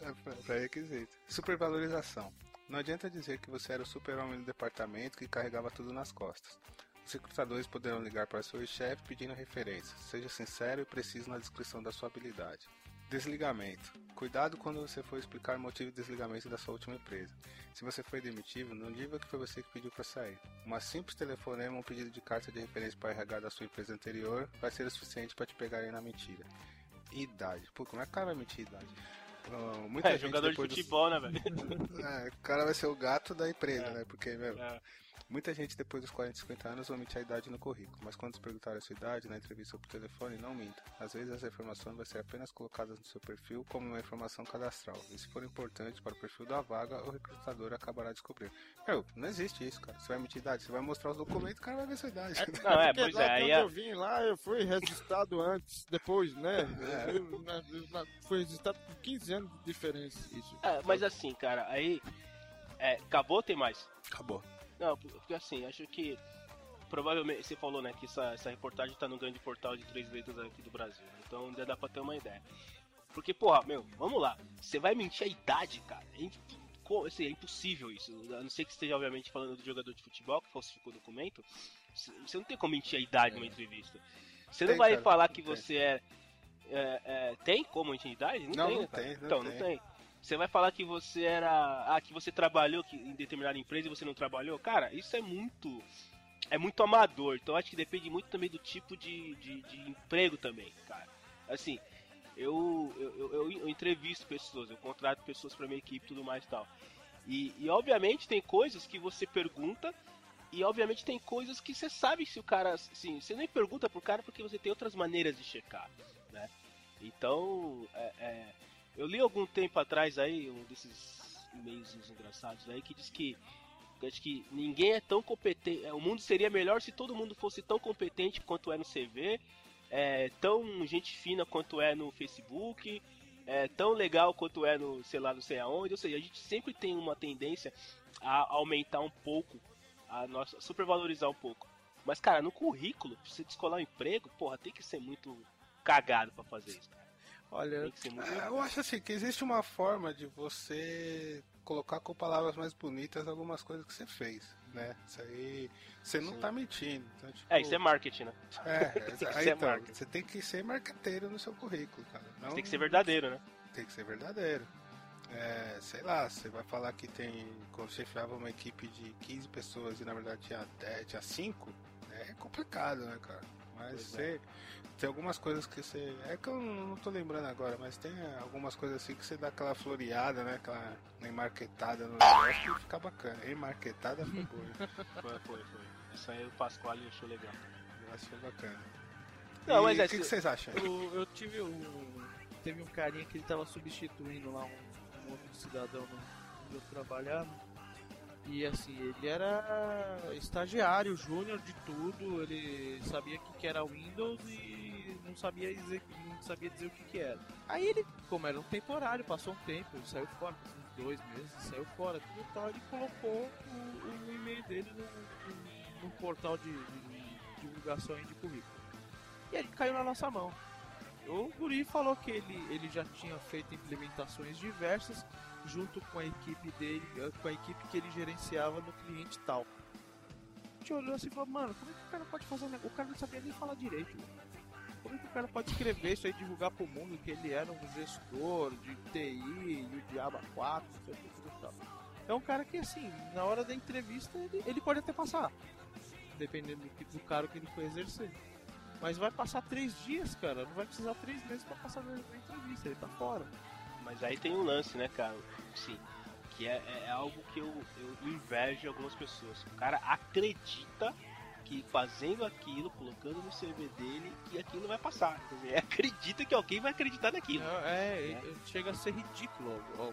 Né? É pré-requisito. Supervalorização. Não adianta dizer que você era o super-homem do departamento que carregava tudo nas costas. Os recrutadores poderão ligar para seu chefe pedindo referências. Seja sincero e preciso na descrição da sua habilidade. Desligamento. Cuidado quando você for explicar o motivo de desligamento da sua última empresa. Se você foi demitido, não diga que foi você que pediu para sair. Uma simples telefonema ou um pedido de carta de referência para RH da sua empresa anterior vai ser o suficiente para te pegarem na mentira. Idade. Pô, como é que o cara vai mentir idade? Uh, muita é, jogador de futebol, do... né, velho? é, o cara vai ser o gato da empresa, é. né? Porque, meu, é. Muita gente depois dos 40, 50 anos omite a idade no currículo, mas quando se perguntar a sua idade na entrevista ou por telefone, não minta. Às vezes essa informação vai ser apenas colocadas no seu perfil como uma informação cadastral. E se for importante para o perfil da vaga, o recrutador acabará descobrindo. Meu, não existe isso, cara. Você vai emitir idade, você vai mostrar os documentos, o cara vai ver sua idade. É, não, é, pois é. Aí eu vim lá, eu fui registrado antes, depois, né? É. Eu, eu, fui registrado por 15 anos de diferença isso. É, mas assim, cara, aí. É, acabou tem mais? Acabou. Não, porque assim, acho que. Provavelmente, você falou, né, que essa, essa reportagem tá no grande portal de três letras aqui do Brasil. Né? Então já dá pra ter uma ideia. Porque, porra, meu, vamos lá. Você vai mentir a idade, cara. É, assim, é impossível isso. A não ser que esteja, obviamente, falando do jogador de futebol que falsificou o documento. Você não tem como mentir a idade numa entrevista. Você não vai cara, falar que você é é, é, tem como intimidade? Não, não tem, não tem não Então, tem. não tem. Você vai falar que você era. Ah, que você trabalhou em determinada empresa e você não trabalhou? Cara, isso é muito. É muito amador. Então acho que depende muito também do tipo de, de, de emprego também, cara. Assim, eu, eu, eu, eu, entrevisto pessoas, eu contrato pessoas pra minha equipe tudo mais e tal. E, e obviamente tem coisas que você pergunta e obviamente tem coisas que você sabe se o cara. Assim, você nem pergunta pro cara porque você tem outras maneiras de checar, né? Então, é, é, eu li algum tempo atrás aí, um desses e-mails engraçados aí, que diz que acho que ninguém é tão competente. É, o mundo seria melhor se todo mundo fosse tão competente quanto é no CV, é, tão gente fina quanto é no Facebook, é, tão legal quanto é no, sei lá, não sei aonde. Ou seja, a gente sempre tem uma tendência a aumentar um pouco a nossa. supervalorizar um pouco. Mas, cara, no currículo, pra você descolar um emprego, porra, tem que ser muito cagado para fazer isso, cara. Olha, eu acho assim que existe uma forma de você colocar com palavras mais bonitas algumas coisas que você fez, né? Isso aí você não Sim. tá mentindo. Então, tipo, é, isso é marketing, né? É, aí, então, você tem que ser marqueteiro no seu currículo, cara. Não, tem que ser verdadeiro, né? Tem que ser verdadeiro. É, sei lá, você vai falar que tem. Quando chefiava uma equipe de 15 pessoas e na verdade tinha 10, tinha 5, é complicado, né, cara? Mas você, é. tem algumas coisas que você. É que eu não tô lembrando agora, mas tem algumas coisas assim que você dá aquela floreada, né? Aquela enmarquetada no negócio que fica bacana. Enmarquetada foi boa. foi, foi, foi. Isso aí o Pasquale achou legal. Eu achei bacana. Não, e mas é, o que, que, vocês acham? Eu, eu, tive um. Teve um carinha que ele tava substituindo lá um, um outro cidadão no, onde eu trabalhava. E assim, ele era estagiário, júnior de tudo, ele sabia o que, era Windows e não sabia dizer, não sabia dizer o que, que era. Aí ele, como era um temporário, passou um tempo, ele saiu fora, uns dois meses, saiu fora, tudo tal, ele colocou o, o e-mail dele no, no, no portal de, de, de divulgação de currículo. E ele caiu na nossa mão. O Guri falou que ele, ele já tinha feito implementações diversas junto com a equipe dele, com a equipe que ele gerenciava no cliente tal. A gente olhou assim e falou, mano, como é que o cara pode fazer negócio? O cara não sabia nem falar direito. o cara pode escrever isso aí, divulgar pro mundo que ele era um gestor de TI e o Diabo 4, não sei o que, tal. É um cara que, assim, na hora da entrevista, ele, ele pode até passar. Dependendo do, que- do cargo que ele for exercer. Mas vai passar três dias, cara. Não vai precisar três meses pra passar na entrevista. Ele tá fora. Mas aí tem um lance, né, cara? Sim. Que é, é- é algo que eu, eu invejo algumas pessoas. O cara acredita que fazendo aquilo, colocando no CV dele, que aquilo vai passar. Quer dizer, acredita que alguém vai acreditar naquilo. É, é, chega a ser ridículo. ó.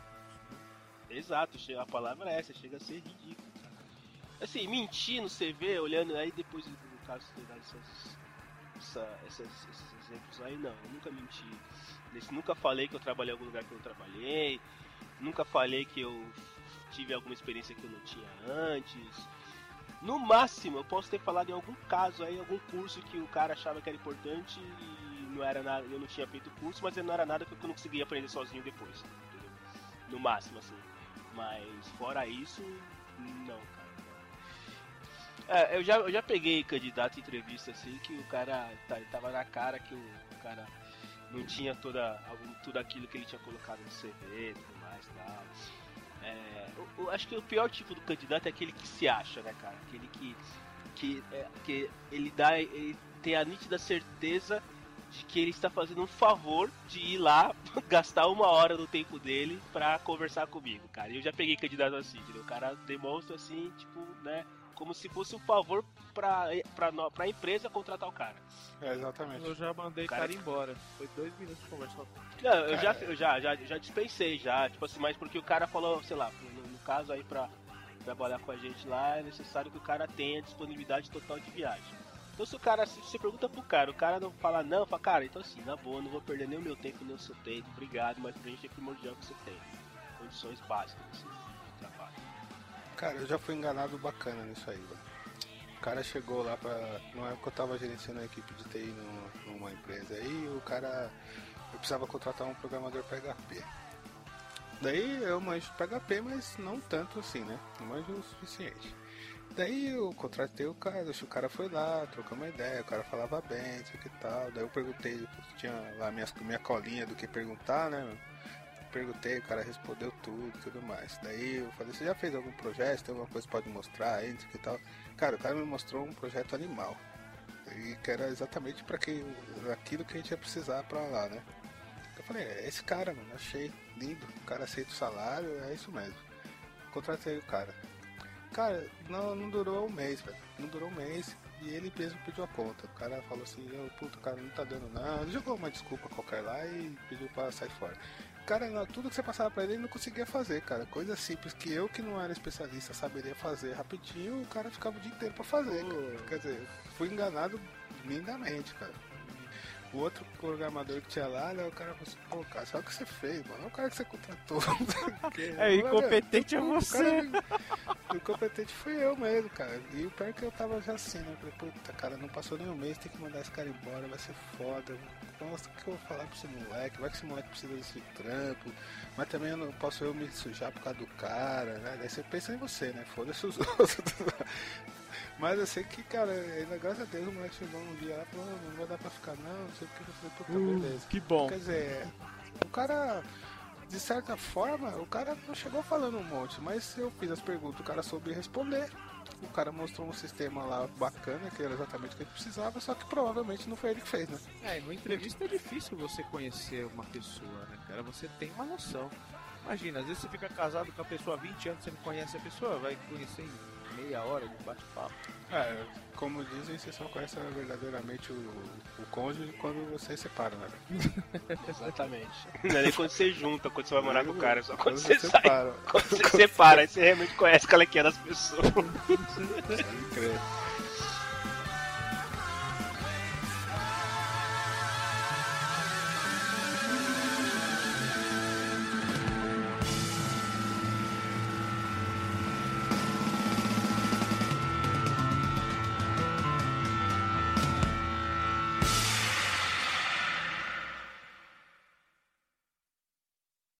Exato, a palavra é essa, chega a ser ridículo. Assim, mentir no CV, olhando aí depois do caso essas, essa- essas- esses exemplos aí, não, eu nunca menti. Nunca falei que eu trabalhei em algum lugar que eu não trabalhei, nunca falei que eu tive alguma experiência que eu não tinha antes. No máximo, eu posso ter falado em algum caso aí, algum curso que o cara achava que era importante e não era nada, eu não tinha feito o curso, mas não era nada que eu não conseguia aprender sozinho depois, entendeu? No máximo, assim. Mas fora isso, não. É, eu já, eu já peguei candidato em entrevista assim que o cara tá- tava na cara que o, o cara não tinha toda, tudo aquilo que ele tinha colocado no CV e tudo mais tal. É, eu- eu acho que o pior tipo do candidato é aquele que se acha, né, cara? Aquele que, que, é, que ele dá. Ele tem a nítida certeza de que ele está fazendo um favor de ir lá gastar uma hora do tempo dele pra conversar comigo, cara. E eu já peguei candidato assim, entendeu? O cara demonstra assim, tipo, né? Como se fosse um favor pra, pra, no- pra empresa contratar o cara. É, exatamente. Eu já mandei o Cara- cara embora. Foi dois minutos de conversa. Não, eu já, eu já, já, já dispensei já, tipo assim, mas porque o cara falou, sei lá, no, no caso aí pra trabalhar com a gente lá, é necessário que o cara tenha disponibilidade total de viagem. Então se o cara, se você pergunta pro cara, o cara não fala não, fala, cara, então assim, na boa, não vou perder nem o meu tempo, nem o seu tempo, obrigado, mas pra gente é primordial que você tenha. Condições básicas, assim. Cara, eu já fui enganado bacana nisso aí, velho. O cara chegou lá pra. Na época eu tava gerenciando a equipe de TI no- numa empresa aí, o cara. Eu precisava contratar um programador PHP. Daí eu manjo PHP, mas não tanto assim, né? Não manjo o suficiente. Daí eu contratei o cara, o cara foi lá, trocou uma ideia, o cara falava bem, sei que tal. Daí eu perguntei, tinha lá minha, minha colinha do que perguntar, né? Perguntei, o cara respondeu tudo e tudo mais. Daí eu falei, você já fez algum projeto? Tem alguma coisa que pode mostrar aí, o que tal. Cara, o cara me mostrou um projeto animal. E que era exatamente para aquilo que a gente ia precisar pra lá, né? Eu falei, é esse cara, mano, achei lindo. O cara aceita o salário, é isso mesmo. Contratei o cara. Cara, não, não durou um mês, velho. Não durou um mês e ele mesmo pediu a conta. O cara falou assim, eu, puto, cara, não tá dando não. Ele jogou uma desculpa qualquer lá e pediu pra sair fora. Cara, não, tudo que você passava pra ele, ele não conseguia fazer, cara. Coisa simples que eu, que não era especialista, saberia fazer rapidinho, o cara ficava o dia inteiro pra fazer, cara. Quer dizer, fui enganado lindamente, cara. O outro programador que tinha lá, né, o cara falou assim, pô, cara, sabe o que você fez, mano? É o cara que você contratou. É, incompetente é você. O incompetente fui eu mesmo, cara. E o pior é que eu tava já assim, né? Falei, puta, cara, não passou nem um mês, tem que mandar esse cara embora, vai ser foda. Nossa, o que eu vou falar pra esse moleque? Vai que esse moleque precisa desse trampo. Mas também eu não posso eu me sujar por causa do cara, né? Daí você pensa em você, né? Foda-se os outros. Mas eu sei que, cara, ainda graças a Deus o moleque chegou um dia lá e falou, "Não, vai dar pra ficar não, não sei o que. Eu falei, puta, Uh, beleza. que bom. Quer dizer, o cara, de certa forma, o cara não chegou falando um monte, mas eu fiz as perguntas, o cara soube responder. O cara mostrou um sistema lá bacana, que era exatamente o que ele precisava, só que provavelmente não foi ele que fez, né? É, numa entrevista é difícil você conhecer uma pessoa, né, cara? Você tem uma noção. Imagina, às vezes você fica casado com a pessoa há 20 anos, você não conhece a pessoa, vai conhecer em meia hora de bate-papo. É, como dizem, você só conhece verdadeiramente o, o cônjuge quando você separa, né? Exatamente. Não é nem quando você junta, quando você vai morar com o cara, é só quando, Quando você você sai. separa. Quando você separa, aí você realmente conhece qual é que é das pessoas. Pode crer.